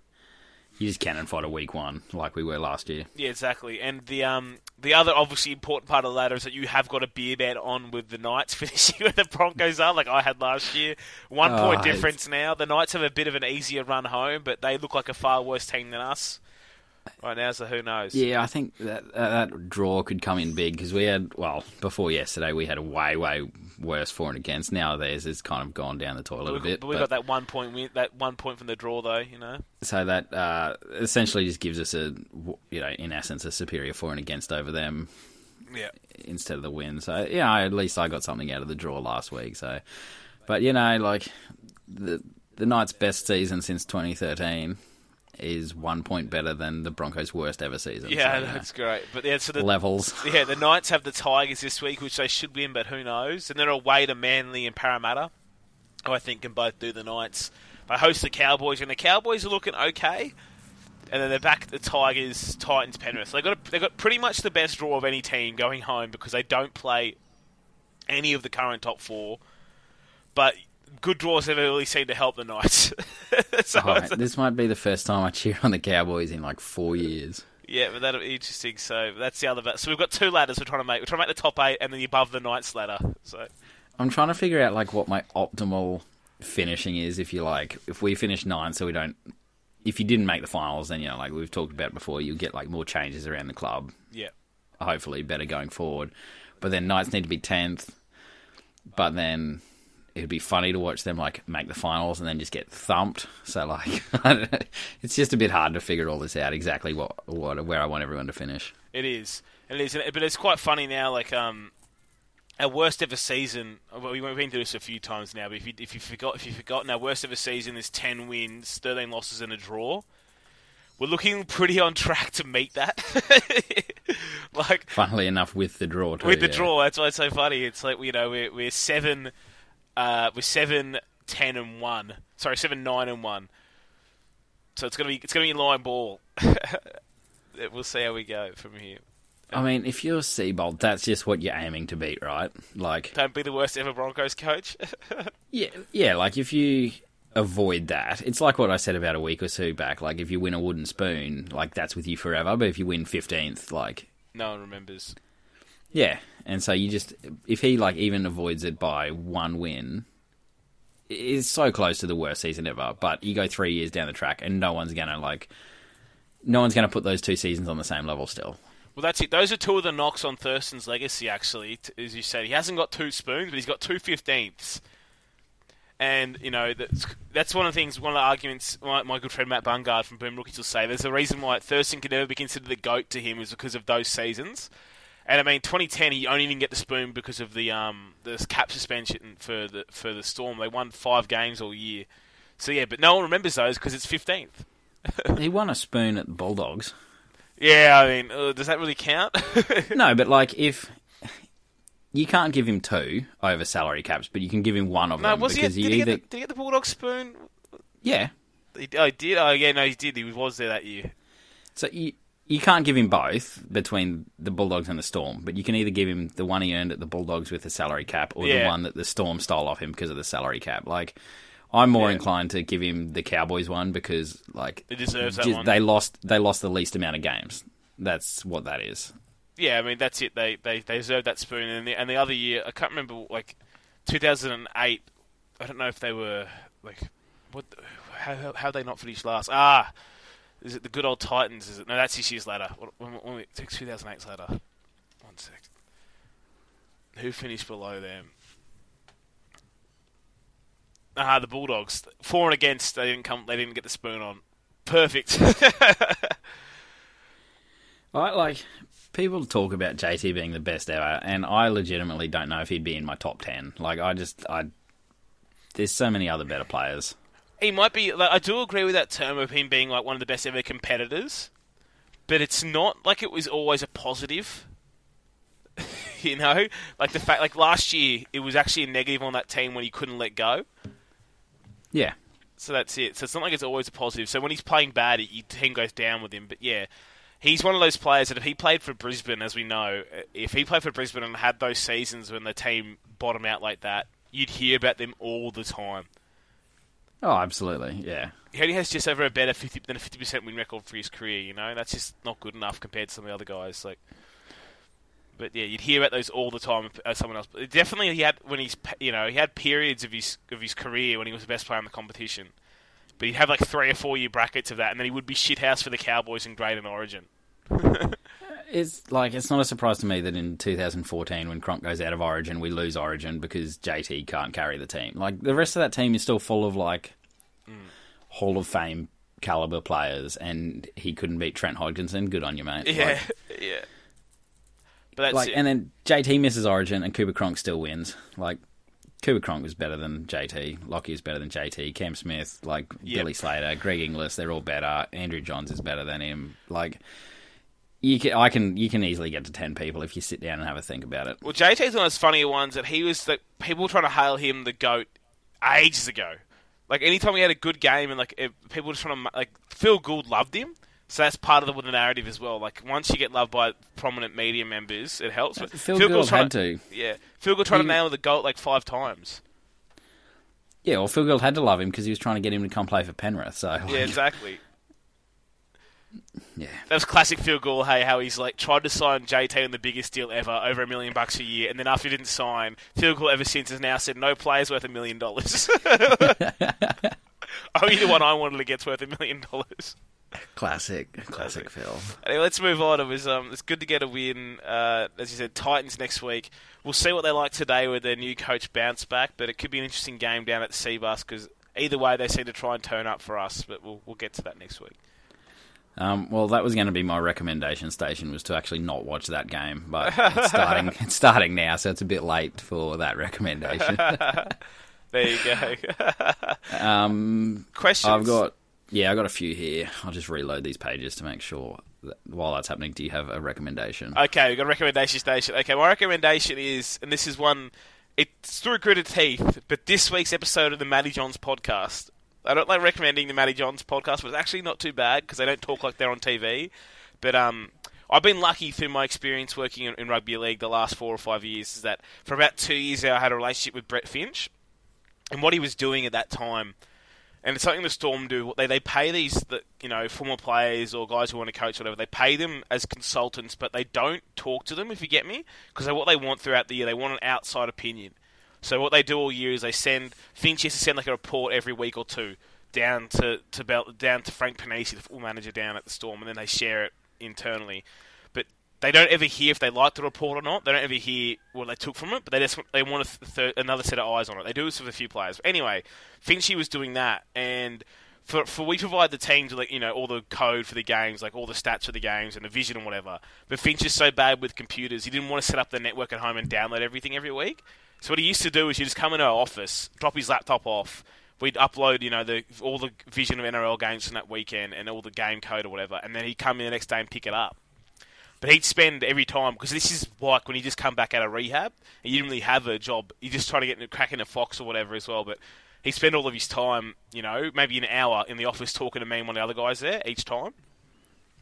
You just cannon fodder week one like we were last year. Yeah, exactly. And the um the other obviously important part of the ladder is that you have got a beer bet on with the Knights finishing where the Broncos are, like I had last year. One Oh, point it's- difference now. The Knights have a bit of an easier run home, but they look like a far worse team than us right now. So who knows? Yeah, I think that uh, that draw could come in big because we had well before yesterday we had a way way worse for and against. Now theirs has kind of gone down the toilet a bit. but we got that one point win, that one point from the draw though. You know. so that uh, essentially just gives us a you know in essence a superior for and against over them Yeah. instead of the win. So yeah, at least I got something out of the draw last week. So, but you know, like the the Knights' best season since 2013 is one point better than the Broncos' worst ever season. Yeah, so, that's great. But yeah, so the levels. Yeah, the Knights have the Tigers this week, which they should win, but who knows? And they're away to Manly and Parramatta, who I think can both do the Knights. They host the Cowboys, and the Cowboys are looking okay. And then they're back at the Tigers, Titans, Penrith. They got they got pretty much the best draw of any team going home because they don't play any of the current top four. But good draws never really seem to help the Knights. so Oh, this might be the first time I cheer on the Cowboys in like four years. Yeah, but that'll be interesting. So that's the other. So we've got two ladders we're trying to make. We're trying to make the top eight and then the above the Knights ladder. So I'm trying to figure out like what my optimal finishing is. If you like, if we finish nine, so we don't. If you didn't make the finals, then you know, like we've talked about before, you'll get like more changes around the club. yeah, Hopefully, better going forward. But then Knights need to be tenth. But then it'd be funny to watch them like make the finals and then just get thumped. So like, I don't know. it's just a bit hard to figure all this out exactly what what where I want everyone to finish. it is. It is. But it's quite funny now. Like um, our worst ever season. Well, we've been through this a few times now. But if you if you forgot if you've forgotten, our worst ever season is ten wins, thirteen losses, and a draw. We're looking pretty on track to meet that. like Funnily enough, with the draw too, with the yeah. draw. That's why it's so funny. It's like you know we're we're seven, uh, we're seven, ten and one. Sorry, seven, nine and one. So it's gonna be it's gonna be line ball. we'll see how we go from here. I mean, if you're Seibold, that's just what you're aiming to beat, right? Like, Don't be the worst ever Broncos coach. yeah, yeah. Like if you avoid that, it's like what I said about a week or two back. Like if you win a wooden spoon, like that's with you forever. But if you win fifteenth, like no one remembers. Yeah, and so you just if he like even avoids it by one win, it's so close to the worst season ever. But you go three years down the track, and no one's gonna like, no one's gonna put those two seasons on the same level still. Well, that's it. Those are two of the knocks on Thurston's legacy. Actually, as you said, he hasn't got two spoons, but he's got two fifteenths. And you know that's, that's one of the things. One of the arguments my, my good friend Matt Bungard from Boom Rookies will say. There's a reason why Thurston can never be considered the goat to him is because of those seasons. And I mean, 2010, he only didn't get the spoon because of the um the cap suspension for the for the Storm. They won five games all year, So yeah, but no one remembers those because it's fifteenth. he won a spoon at the Bulldogs. Yeah, I mean, uh, does that really count? No, but like if you can't give him two over salary caps, but you can give him one of no, them was he? because Did he, either get the, did he get the Bulldog spoon? yeah. He, oh, he did. Oh, yeah, no, he did. He was there that year. So you you can't give him both between the Bulldogs and the Storm, but you can either give him the one he earned at the Bulldogs with the salary cap, or the one that the Storm stole off him because of the salary cap. Like, I'm more Yeah. inclined to give him the Cowboys one because like He deserves that just- one. they lost they lost the least amount of games. That's what that is. Yeah, I mean that's it. They they, they deserved that spoon, and the, and the other year I can't remember like 2008. I don't know if they were like what how how, how they not finished last. Ah, is it the good old Titans? Is it no? That's ladder. What- When, when we, 2008's ladder. One sec. Who finished below them? Ah, the Bulldogs. For and against, they didn't come. They didn't get the spoon on. Perfect. I like people talk about JT being the best ever, and I legitimately don't know if he'd be in my top ten. Like, I just I there's so many other better players. He might be. Like, I do agree with that term of him being like one of the best ever competitors, but it's not like it was always a positive. you know, like the fact, like last year, it was actually a negative on that team when he couldn't let go. Yeah, So that's it. So it's not like it's always a positive. So when he's playing bad, your team goes down with him. But yeah, he's one of those players that if he played for Brisbane, as we know, if he played for Brisbane and had those seasons when the team bottom out like that, you'd hear about them all the time. Oh, absolutely, yeah. He only has just over a better 50 than a fifty percent win record for his career. You know, that's just not good enough compared to some of the other guys. Like, but yeah, you'd hear about those all the time. As someone else, But definitely he had when he's you know he had periods of his of his career when he was the best player in the competition. But he'd have like three or four year brackets of that, and then he would be shithouse for the Cowboys in grade and Origin. It's like it's not a surprise to me that in 2014, when Cronk goes out of Origin, we lose Origin because JT can't carry the team. Like the rest of that team is still full of like mm. Hall of Fame caliber players, and he couldn't beat Trent Hodgkinson. Good on you, mate. Yeah, Like, yeah. But that's like, it. and then JT misses Origin, and Cooper Cronk still wins. Like Cooper Cronk was better than JT. Lockie is better than JT. Cam Smith, like Yep. Billy Slater, Greg Inglis, they're all better. Andrew Johns is better than him. Like you can, I can, you can easily get to ten people if you sit down and have a think about it. Well, JT's one of those funnier ones that he was the people were trying to hail him the goat ages ago. Like anytime he had a good game and like it, people were just trying to like Phil Gould loved him, so that's part of the, the narrative as well. Like once you get loved by prominent media members, it helps. Uh, but Phil Gould's Gould had to. Yeah, Phil Gould tried to He- nail the goat like five times. Yeah, well, Phil Gould had to love him because he was trying to get him to come play for Penrith. So like, Yeah, exactly. Yeah. That was classic Phil Gould. Hey, how he's like tried to sign JT on the biggest deal ever, over a million bucks a year, and then after he didn't sign, Phil Gould ever since has now said no player's worth a million dollars. Only the one I wanted to get's worth a million dollars. classic, classic Phil. Anyway, let's move on. It was um, it's good to get a win. Uh, as you said, Titans next week. We'll see what they like today with their new coach bounce back, but it could be an interesting game down at the Cbus because either way they seem to try and turn up for us. But we'll we'll get to that next week. Um, well, that was going to be my recommendation station was to actually not watch that game, but it's starting. it's starting now, so it's a bit late for that recommendation. There you go. um, Questions. I've got yeah, I've got a few here. I'll just reload these pages to make sure that while that's happening, do you have a recommendation? Okay, we've got a recommendation station. Okay, my recommendation is, and this is one, it's through gritted teeth, but this week's episode of the Matty Johns podcast. I don't like recommending the Matty Johns podcast, but it's actually not too bad because they don't talk like they're on TV. But um, I've been lucky through my experience working in, in rugby league the last four or five years. Is that for about two years I had a relationship with Brett Finch, and what he was doing at that time and it's something the Storm do. They they pay these the, you know former players or guys who want to coach whatever. They pay them as consultants, but they don't talk to them. If you get me, because what they want throughout the year, they want an outside opinion. So what they do all year is they send Finch has to send like a report every week or two down to to Bel, down to Frank Ponissi, the football manager down at the Storm, and then they share it internally. But they don't ever hear if they like the report or not. They don't ever hear what they took from it, but they just they want another set of eyes on it. They do this with a few players. But anyway, Finchy was doing that, and for for we provide the teams like you know all the code for the games, like all the stats for the games and the vision and whatever. But Finch is so bad with computers, he didn't want to set up the network at home and download everything every week. So what he used to do is he'd just come into our office, drop his laptop off. we'd upload, you know, the all the vision of NRL games from that weekend and all the game code or whatever, and then he'd come in the next day and pick it up. But he'd spend every time because this is like when you just come back out of rehab and you didn't really have a job. You're just trying to get crack in a fox or whatever as well. But he spent all of his time, you know, maybe an hour in the office talking to me and one of the other guys there each time.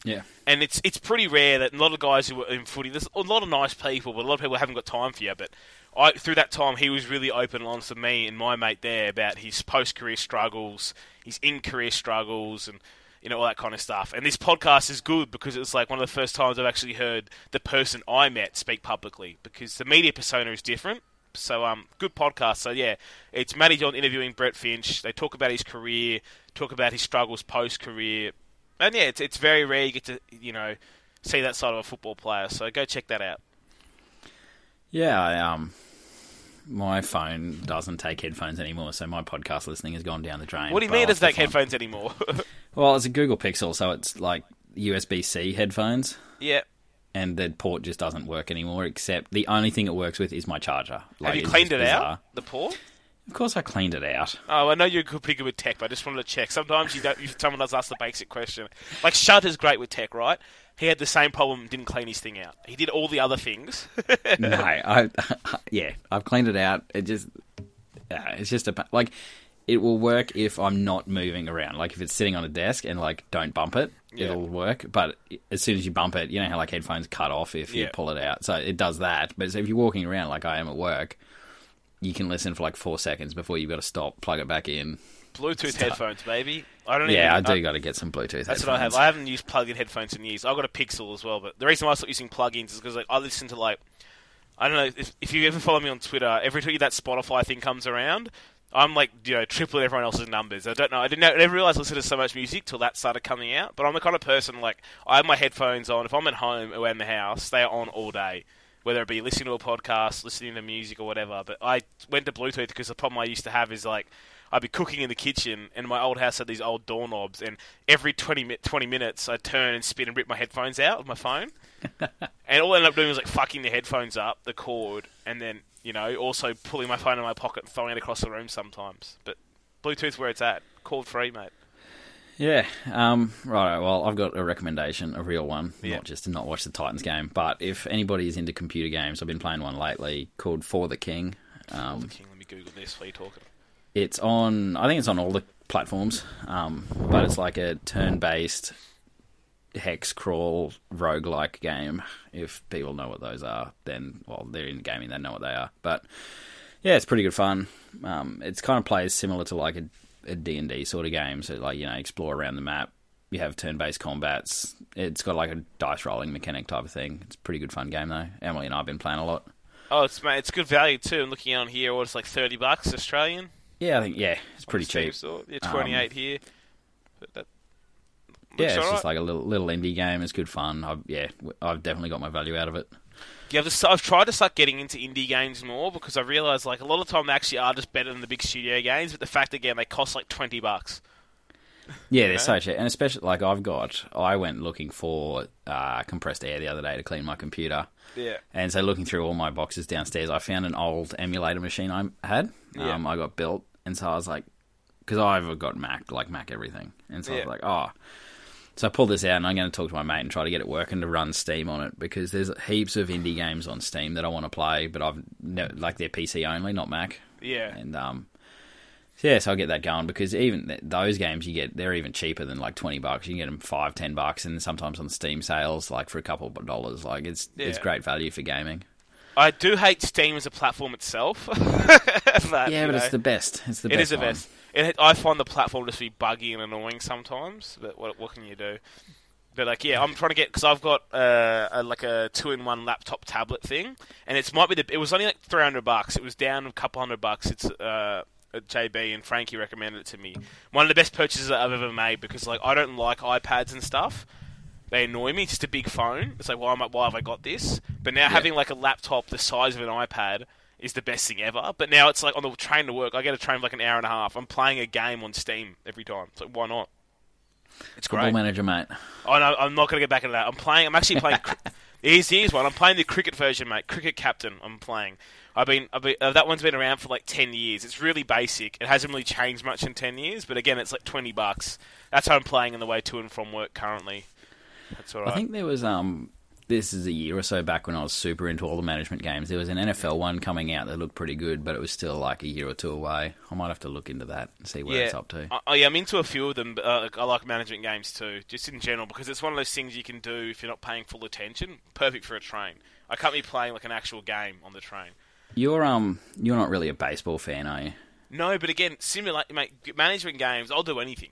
Yeah. And it's it's pretty rare that a lot of guys who are in footy, there's a lot of nice people, but a lot of people haven't got time for you. But I through that time, he was really open and honest with me and my mate there about his post career struggles, his in career struggles, and you know all that kind of stuff. And this podcast is good because it's like one of the first times I've actually heard the person I met speak publicly because the media persona is different. So um, good podcast. So yeah, it's Matty John interviewing Brett Finch. They talk about his career, talk about his struggles post career, and yeah, it's it's very rare you get to you know see that side of a football player. So go check that out. Yeah, I, um, my phone doesn't take headphones anymore, so my podcast listening has gone down the drain. What do you mean it doesn't take find- headphones anymore? Well, it's a Google Pixel, so it's like USB C headphones, yeah. and the port just doesn't work anymore. Except the only thing it works with is my charger. Like, Have you cleaned it bizarre. out? The port? Of course, I cleaned it out. Oh, I know you're good- pretty good with tech, but I just wanted to check. Sometimes you don't. Someone does ask the basic question. Like Shutter's great with tech, right? He had the same problem, didn't clean his thing out. He did all the other things. no, I yeah, I've cleaned it out. It just yeah, it's just a like it will work if I'm not moving around. Like if it's sitting on a desk and like don't bump it, Yeah. it'll work. But as soon as you bump it, you know how like headphones cut off if you pull it out. So it does that. But if you're walking around like I am at work, you can listen for like four seconds before you've got to stop, plug it back in. Bluetooth headphones, baby. I don't. Yeah, I do got to get some Bluetooth. That's what I have. I haven't used plug-in headphones in years. I've got a Pixel as well, but the reason why I stopped using plug-ins is because like I listen to like I don't know if, if you ever follow me on Twitter. Every time that Spotify thing comes around, I'm like you know tripling everyone else's numbers. I don't know. I didn't know, I never realized I listened to so much music till that started coming out. But I'm the kind of person like I have my headphones on. If I'm at home or in the house, they are on all day. Whether it be listening to a podcast, listening to music, or whatever. But I went to Bluetooth because the problem I used to have is like I'd be cooking in the kitchen, and my old house had these old doorknobs, and every 20, 20 minutes I'd turn and spin and rip my headphones out of my phone. and all I ended up doing was like fucking the headphones up, the cord, and then, you know, also pulling my phone in my pocket and throwing it across the room sometimes. But Bluetooth's where it's at. Cord free, mate. Yeah. Um, right. Well, I've got a recommendation, a real one, Yeah. not just to not watch the Titans game. But if anybody is into computer games, I've been playing one lately called For the King. Um, King, let me Google this while you're talking. it's on. I think it's on all the platforms. Um, but it's like a turn-based hex crawl roguelike game. If people know what those are, then well, they're in gaming. They know what they are. But yeah, it's pretty good fun. Um, it's kind of plays similar to like a, a D&D sort of game. So like you know, explore around the map. You have turn-based combats. It's got like a dice rolling mechanic type of thing. It's a pretty good fun game though. Emily and I've been playing a lot. Oh, it's mate, it's good value too. I'm looking on here, what it's like 30 bucks Australian. Yeah, I think yeah, it's pretty cheap. store. Yeah, Um, 28 here. But that Yeah, it's just like a little little indie game. It's good fun. I've, yeah, I've definitely got my value out of it. Yeah, I've, just, I've tried to start getting into indie games more because I realise like a lot of the time they actually are just better than the big studio games. But the fact again they cost like twenty bucks. Yeah, they're so cheap, and especially like I've got. I went looking for uh, compressed air the other day to clean my computer, Yeah. and so looking through all my boxes downstairs, I found an old emulator machine I had. Yeah. Um, I got built, and so I was like, because I've got Mac, like Mac everything, and so I was like, oh. So I pulled this out, and I'm going to talk to my mate and try to get it working to run Steam on it because there's heaps of indie games on Steam that I want to play, but I've like they're PC only, not Mac. Yeah. And um, yeah, so I'll get that going because even th- those games you get, they're even cheaper than like twenty bucks. You can get them five, ten bucks, and sometimes on Steam sales, like for a couple of dollars. Like it's it's great value for gaming. I do hate Steam as a platform itself. but, Yeah, but know, it's the best. It's the it best. It is the one. best. It, I find the platform just to be buggy and annoying sometimes. But what, what can you do? But like, yeah, I'm trying to get because I've got uh, a, like a two-in-one laptop tablet thing, and it's might be the. It was only like 300 bucks. It was down a couple hundred bucks. It's uh, JB and Frankie recommended it to me. One of the best purchases I've ever made because like I don't like iPads and stuff. They annoy me. It's just a big phone. It's like, why, am I, why have I got this? But now having like a laptop the size of an iPad is the best thing ever. But now it's like on the train to work, I get a train for like an hour and a half. I'm playing a game on Steam every time. It's like, why not? It's Football great. manager, mate. Oh no, I'm not going to get back into that. I'm playing. I'm actually playing. here's here's one. I'm playing the cricket version, mate. Cricket Captain. I'm playing. I've been, I've been uh, that one's been around for like ten years. It's really basic. It hasn't really changed much in ten years, but again, it's like twenty bucks. That's how I'm playing on the way to and from work currently. That's all right. I think there was um this is a year or so back when I was super into all the management games. There was an NFL one coming out that looked pretty good, but it was still like a year or two away. I might have to look into that and see where yeah, it's up to. I, yeah, I'm into a few of them. Uh, I like management games too, just in general, because it's one of those things you can do if you're not paying full attention. Perfect for a train. I can't be playing like an actual game on the train. You're um you're not really a baseball fan, are you? No, but again, simulate mate, management games. I'll do anything.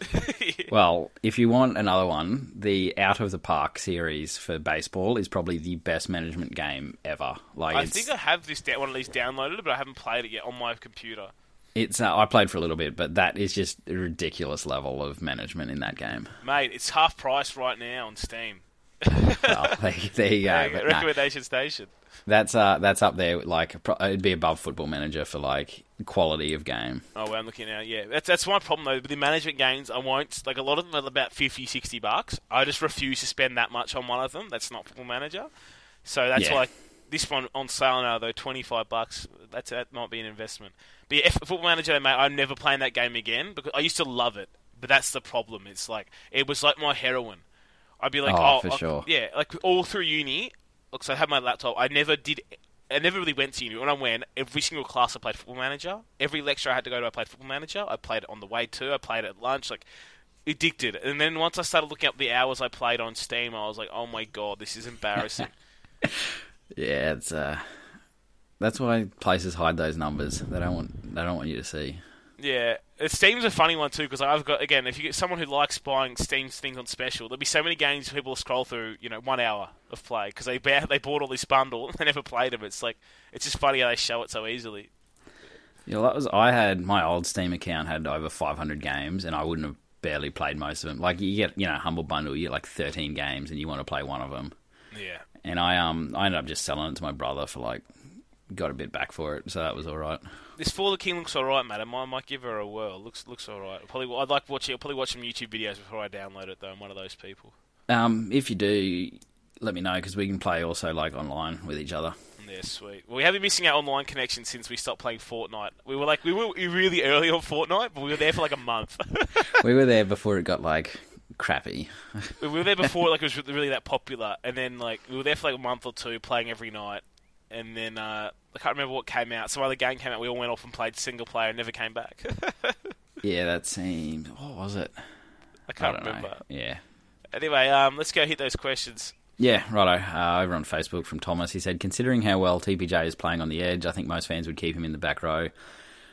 Well, if you want another one, the Out of the Park series for baseball is probably the best management game ever. Like I it's, think I have this one of these downloaded, but I haven't played it yet on my computer. it's uh, I played for a little bit, but that is just a ridiculous level of management in that game. Mate, it's half price right now on Steam. Well, there, there you go. No. recommendation station. That's uh, that's up there. Like it'd be above Football Manager for like quality of game. Oh, well, I'm looking now. Yeah, that's that's my problem though. With the management games, I won't like a lot of them are about 50, 60 bucks. I just refuse to spend that much on one of them. That's not Football Manager. So that's Yeah. why this one on sale now though, twenty five bucks. That's that might be an investment. But yeah, if Football Manager, mate, I'm never playing that game again because I used to love it. But that's the problem. It's like it was like my heroin. I'd be like, Oh, oh, for I- sure. yeah, like all through uni. Look, so I had my laptop. I never did. I never really went to uni. When I went, every single class I played Football Manager. Every lecture I had to go to, I played Football Manager. I played it on the way to. I played it at lunch. Like addicted. And then once I started looking up the hours I played on Steam, I was like, oh my god, this is embarrassing. Yeah, it's uh, that's why places hide those numbers. They don't want they don't want you to see. Yeah, Uh, Steam's a funny one too because I've got again, if you get someone who likes buying Steam's things on special, there'll be so many games people will scroll through, you know, one hour of play because they they bought all this bundle and they never played them. It's like it's just funny how they show it so easily. Yeah, that was I had my old Steam account had over 500 games, and I wouldn't have barely played most of them. Like you get you know humble bundle, you get like 13 games, and you want to play one of them. Yeah. And I um I ended up just selling it to my brother for like got a bit back for it, so that was all right. This For the King looks alright, mate. I might, give her a whirl. Looks looks alright. Probably I'd like to watch it. I'll probably watch some YouTube videos before I download it, though. I'm one of those people. Um, if you do, let me know because we can play also like online with each other. Yeah, sweet. Well, we have been missing our online connection since we stopped playing Fortnite. We were like we were really early on Fortnite, but we were there for like a month. we were there before it got like crappy. we were there before like it was really that popular, and then like we were there for like a month or two playing every night, and then uh, I can't remember what came out. Some other game came out. We all went off and played single player and never came back. Yeah, that seemed. What was it? I can't don't remember. know. Yeah. Anyway, um, let's go hit those questions. Yeah, righto. Uh, over on Facebook from Thomas, he said, considering how well TPJ is playing on the edge, I think most fans would keep him in the back row.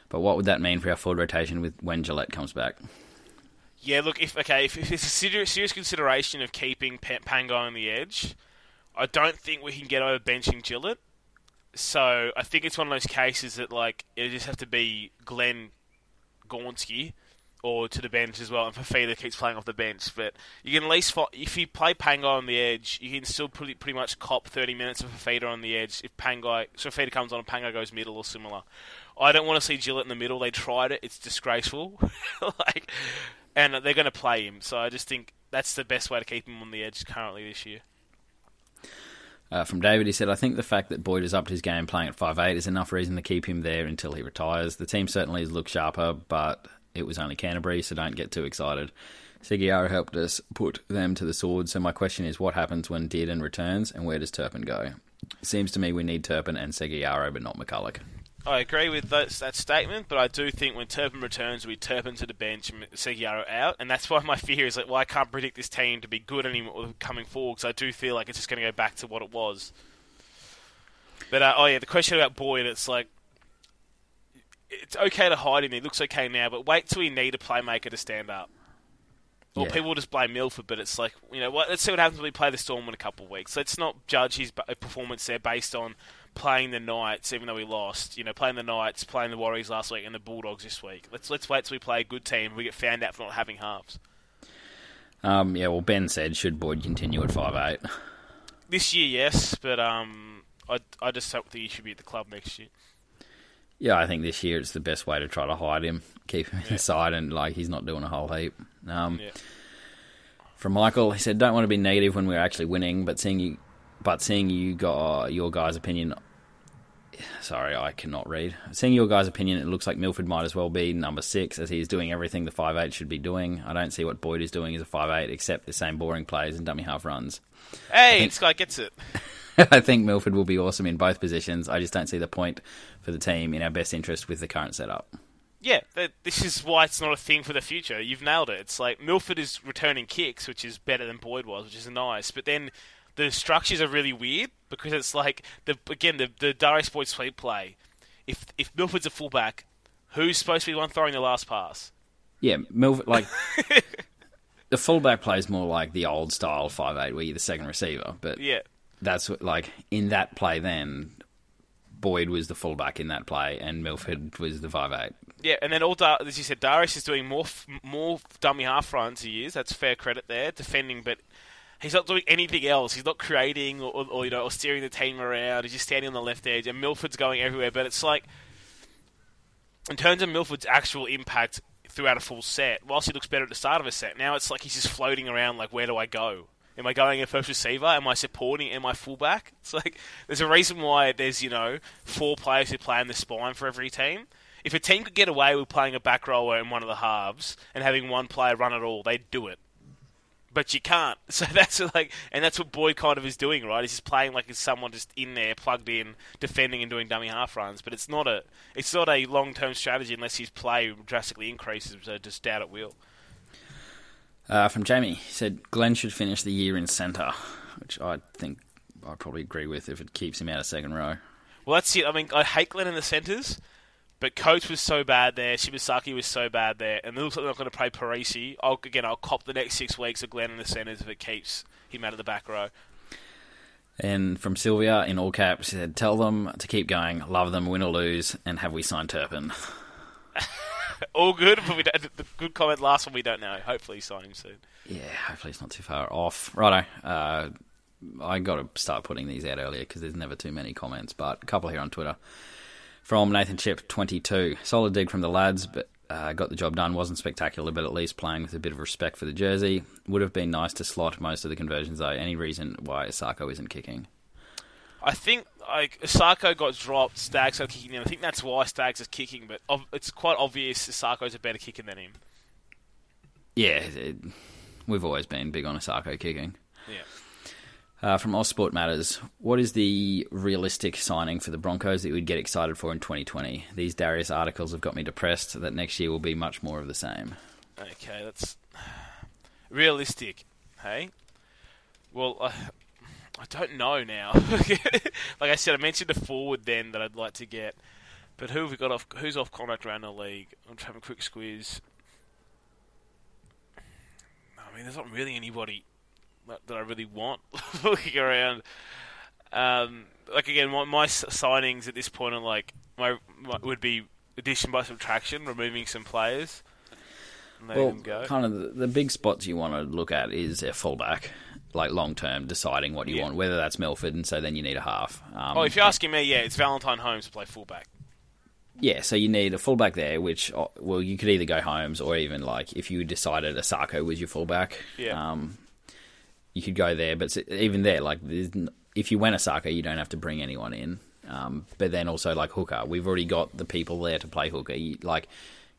But what would that mean for our forward rotation with when Gillett comes back? Yeah, look, if okay, if, if it's a serious, serious consideration of keeping Pangai on the edge, I don't think we can get over benching Gillett. So I think it's one of those cases that like it just have to be Glenn Gornsky or to the bench as well, and Fifita keeps playing off the bench. But you can at least if you play Pangai on the edge, you can still pretty pretty much cop thirty minutes of Fifita on the edge. If Pangai, so Fifita comes on and Pangai goes middle or similar. I don't want to see Gillett in the middle. They tried it; it's disgraceful. like, and they're going to play him. So I just think that's the best way to keep him on the edge currently this year. Uh, from David, he said, I think the fact that Boyd has upped his game playing at 5'8 is enough reason to keep him there until he retires. The team certainly has looked sharper, but it was only Canterbury, so don't get too excited. Seguiaro helped us put them to the sword, so my question is what happens when Dearden returns and where does Turpin go? Seems to me we need Turpin and Seguiaro, but not McCullough. I agree with that, that statement, but I do think when Turpin returns, we Turpin to the bench and Seguiaro out, and that's why my fear is like, well, I can't predict this team to be good anymore coming forward because I do feel like it's just going to go back to what it was. But uh, oh yeah, the question about Boyd, it's like it's okay to hide him. He looks okay now, but wait till we need a playmaker to stand up. Or Yeah. people will just blame Milford, but it's like you know what? Let's see what happens when we play the Storm in a couple of weeks. Let's not judge his performance there based on playing the Knights, even though we lost. You know, playing the Knights, playing the Warriors last week, and the Bulldogs this week. Let's let's wait till we play a good team. We get found out for not having halves Um, yeah, well, Ben said, should Boyd continue at five eight this year. Yes, but um, I I just hope that he should be at the club next year. Yeah, I think this year it's the best way to try to hide him, keep him inside, and like he's not doing a whole heap. Um, Yeah. From Michael, he said, "Don't want to be negative when we're actually winning, but seeing you, but seeing you got your guys' opinion, Sorry, I cannot read. Seeing your guys' opinion, it looks like Milford might as well be number six, as he is doing everything the five eight should be doing. I don't see what Boyd is doing as a five eight, except the same boring plays and dummy half runs. Hey, think- this guy gets it. I think Milford will be awesome in both positions. I just don't see the point for the team in our best interest with the current setup. Yeah, this is why it's not a thing for the future. You've nailed it. It's like Milford is returning kicks, which is better than Boyd was, which is nice. But then the structures are really weird because it's like the again the the Darius Boyd sweep play. If if Milford's a fullback, who's supposed to be the one throwing the last pass? Yeah, Milford like the fullback plays more like the old style five eight, where you're the second receiver. But Yeah, that's what, like in that play. Then Boyd was the fullback in that play, and Milford was the five eight. yeah. And then all Dar- as you said, Darius is doing more f- more dummy half runs. He is. That's fair credit there, defending, but. He's not doing anything else. He's not creating or, or, or you know or steering the team around. He's just standing on the left edge, and Milford's going everywhere. But it's like in terms of Milford's actual impact throughout a full set, whilst he looks better at the start of a set, now it's like he's just floating around like, where do I go? Am I going at first receiver? Am I supporting? Am I fullback? It's like there's a reason why there's you know four players who play in the spine for every team. If a team could get away with playing a back rower in one of the halves and having one player run it all, they'd do it. But you can't. So that's like, and that's what Boyd kind of is doing, right? He's just playing like it's someone just in there, plugged in, defending and doing dummy half runs. But it's not a, it's not a long term strategy unless his play drastically increases. So just doubt it will. Uh, from Jamie, he said Glenn should finish the year in centre, which I think I probably agree with if it keeps him out of second row. Well, that's it. I mean, I hate Glenn in the centres, but Coach was so bad there. Shibasaki was so bad there, and it looks like they're not going to play Parisi. I'll again, I'll cop the next six weeks of Glenn in the centres if it keeps him out of the back row. And from Sylvia in all caps, she said, "Tell them to keep going, love them, win or lose, and have we signed Turpin?" All good, but we don't, the good comment last one we don't know. Hopefully, sign him soon. Yeah, hopefully it's not too far off. Righto. Uh, I got to start putting these out earlier because there's never too many comments, but a couple here on Twitter. From Nathan Chip, 22. Solid dig from the lads, but uh, got the job done. Wasn't spectacular, but at least playing with a bit of respect for the jersey. Would have been nice to slot most of the conversions, though. Any reason why Sako isn't kicking? I think like Isaako got dropped, Staggs are kicking in. I think that's why Staggs is kicking, but ov- it's quite obvious Isaako's a better kicker than him. Yeah, it, we've always been big on Isaako kicking. Yeah. Uh, from Sport Matters, what is the realistic signing for the Broncos that you would get excited for in 2020? These Darius articles have got me depressed that next year will be much more of the same. Okay, that's realistic. Hey, well, uh, I don't know now. like I said, I mentioned a forward then that I'd like to get, but who have we got off? Who's off contract around the league? I'm trying a quick squeeze. I mean, there's not really anybody that, that I really want looking around. Um, like again, my, my signings at this point are like my, my would be addition by subtraction, removing some players. Well, kind of the, the big spots you want to look at is a fullback, like long term, deciding what you Yeah. want, whether that's Milford, and so then you need a half. Um, Oh, if you're asking me, yeah, it's Valentine Holmes to play fullback. Yeah, so you need a fullback there, which uh, well, you could either go Holmes or even like if you decided Isaako was your fullback, Yeah. um, you could go there. But even there, like if you went Isaako, you don't have to bring anyone in. Um, but then also like hooker, we've already got the people there to play hooker. You, like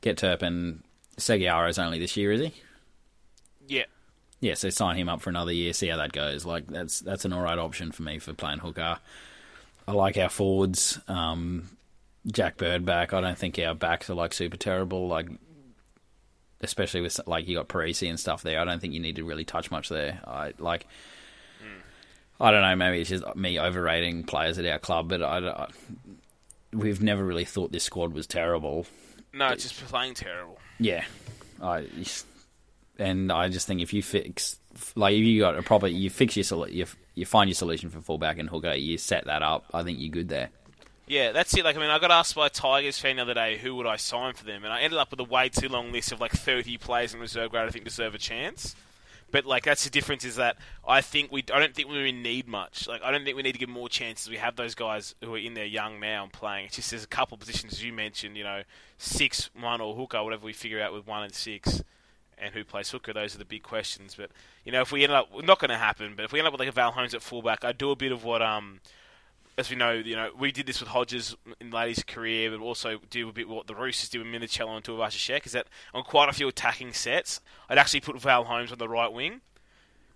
get Turpin, Seguiaro's only this year, is he? Yeah. Yeah, so sign him up for another year, see how that goes. Like that's that's an alright option for me for playing hooker. I like our forwards. Um, Jack Bird back. I don't think our backs are like super terrible. Like especially with like you got Parisi and stuff there. I don't think you need to really touch much there. I like. Hmm. I don't know. Maybe it's just me overrating players at our club, but I, I- we've never really thought this squad was terrible. No, it's just playing terrible. Yeah, I and I just think if you fix like if you got a proper you fix your solu- you, you find your solution for fullback and hooker, you set that up. I think you're good there. Yeah, that's it. Like, I mean, I got asked by a Tigers fan the other day who would I sign for them, and I ended up with a way too long list of like 30 players in reserve grade I think deserve a chance. But like, that's the difference is that I think we, I don't think we need much. Like, I don't think we need to give more chances. We have those guys who are in there young now and playing. It's just there's a couple of positions as you mentioned. You know, six, one, or hooker, whatever we figure out with one and six. And who plays hooker? Those are the big questions. But you know, if we end up, not going to happen. But if we end up with like a Val Holmes at fullback, I do a bit of what um as we know, you know, we did this with Hodges in late career, but also do a bit what the Roosters do with Minichiello and Tuivasa-Sheck, is that on quite a few attacking sets, I'd actually put Val Holmes on the right wing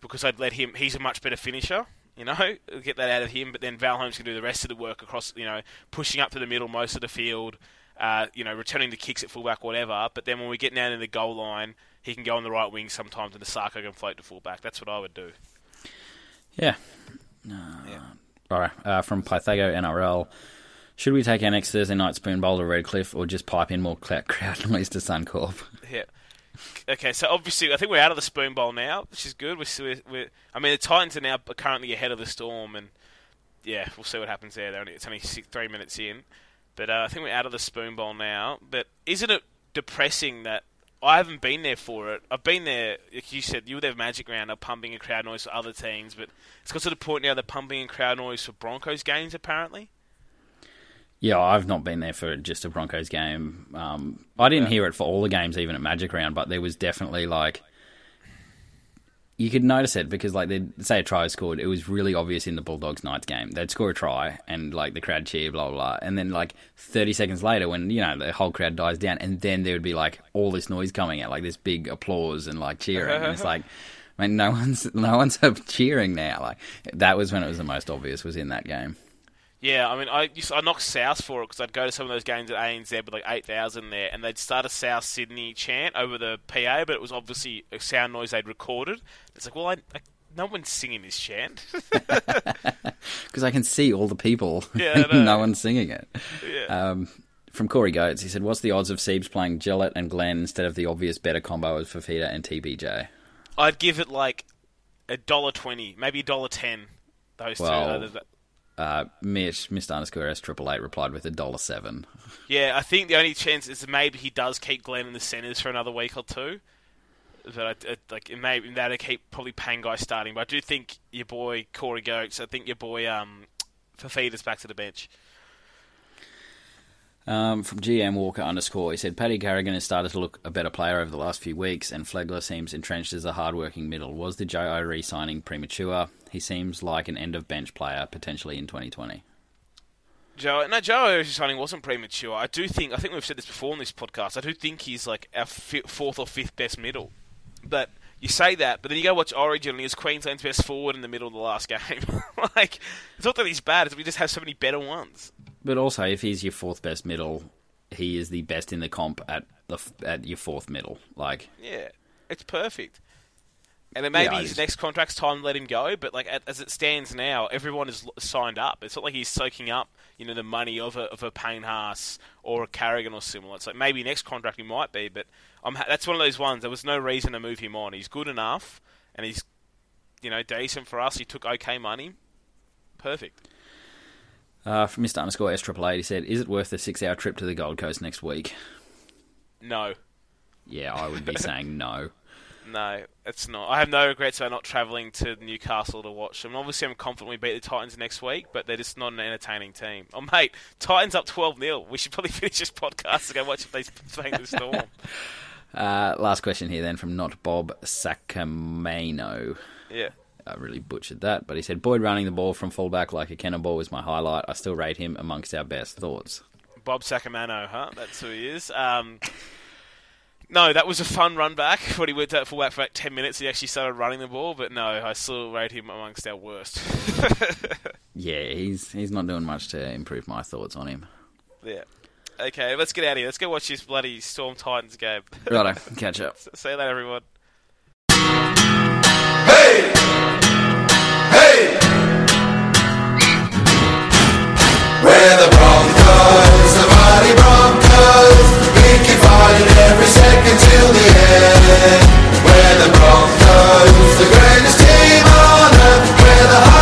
because I'd let him. He's a much better finisher. You know, get that out of him. But then Val Holmes can do the rest of the work across. You know, pushing up to the middle most of the field. Uh, you know, returning the kicks at fullback, whatever. But then when we get down in the goal line, he can go on the right wing sometimes, and the Sako can float to fullback. That's what I would do. Yeah. Uh, yeah. All right. Uh, from Pythago NRL. Should we take our next Thursday night spoon bowl to Redcliffe or just pipe in more crowd noise to Suncorp? Yeah. Okay, so obviously, I think we're out of the spoon bowl now, which is good. We're, we're, I mean, the Titans are now currently ahead of the Storm, and yeah, we'll see what happens there. Only, it's only six, three minutes in, but uh, I think we're out of the spoon bowl now. But isn't it depressing that I haven't been there for it? I've been there, like you said, you were there Magic Round, of pumping and crowd noise for other teams, but it's got to the point now they're pumping and crowd noise for Broncos games, apparently. Yeah, I've not been there for just a Broncos game. Um, I didn't yeah. hear it for all the games, even at Magic Round, but there was definitely like you could notice it because like they'd say a try was scored, it was really obvious in the Bulldogs Knights game. They'd score a try and like the crowd cheer, blah blah blah, and then like thirty seconds later, when you know the whole crowd dies down, and then there would be like all this noise coming out, like this big applause and like cheering, and it's like. I mean, no one's no one's cheering now. Like that was when it was the most obvious. Was in that game. Yeah, I mean, I used I knocked South for it because I'd go to some of those games at ANZ with like eight thousand there, and they'd start a South Sydney chant over the PA, but it was obviously a sound noise they'd recorded. It's like, well, I, I, no one's singing this chant because I can see all the people. Yeah, no one's singing it. Yeah. Um, from Corey Goetz, he said, "What's the odds of Siebes playing Gillett and Glenn instead of the obvious better combo of Fifita and TPJ?" I'd give it like a dollar twenty, maybe a dollar ten. Those well, two uh, Mitch, Mr. Underscore S Triple Eight replied with a dollar seven. Yeah, I think the only chance is maybe he does keep Glenn in the centres for another week or two. But I, I, like it may that he keep probably Pangai starting. But I do think your boy Corey Goetz. I think your boy um, Fifita's back to the bench. Um, from GM Walker underscore, he said Paddy Carrigan has started to look a better player over the last few weeks, and Flegler seems entrenched as a hard-working middle. Was the Joe re-signing premature? He seems like an end-of-bench player potentially in 2020. Joe, no, Joe signing wasn't premature. I do think, I think we've said this before on this podcast. I do think he's like our fourth or fifth best middle, but you say that, but then you go watch Origin and he's Queensland's best forward in the middle of the last game. like, it's not that he's bad, it's that we just have so many better ones. But also, if he's your fourth best middle, he is the best in the comp at the at your fourth middle. Like, yeah, it's perfect. And then maybe yeah, his just... next contract's time to let him go. But like as it stands now, everyone is signed up. It's not like he's soaking up, you know, the money of a of a Payne Haas or a Carrigan or similar. It's like maybe next contract he might be, but I'm ha- that's one of those ones. There was no reason to move him on. He's good enough, and he's, you know, decent for us. He took okay money. Perfect. Uh, from Mr. Underscore S Triple Eight, he said, "Is it worth the six-hour trip to the Gold Coast next week?" No. Yeah, I would be saying no. No, it's not. I have no regrets about not travelling to Newcastle to watch them. Obviously, I'm confident we beat the Titans next week, but they're just not an entertaining team. Oh, mate, Titans up 12 0. We should probably finish this podcast and go watch these playing the Storm. uh, last question here, then, from not Bob Sacamano. Yeah. I really butchered that, but he said Boyd running the ball from fullback like a cannonball was my highlight. I still rate him amongst our best thoughts. Bob Sacamano, huh? That's who he is. Um, no, that was a fun run back when he went out fullback for like 10 minutes. He actually started running the ball, but no, I still rate him amongst our worst. yeah, he's he's not doing much to improve my thoughts on him. Yeah. Okay, let's get out of here. Let's go watch this bloody Storm Titans game. Righto, catch up. See you later, everyone. We're the Broncos, the mighty Broncos. We keep fighting every second till the end. We're the Broncos, the greatest team on earth. We're the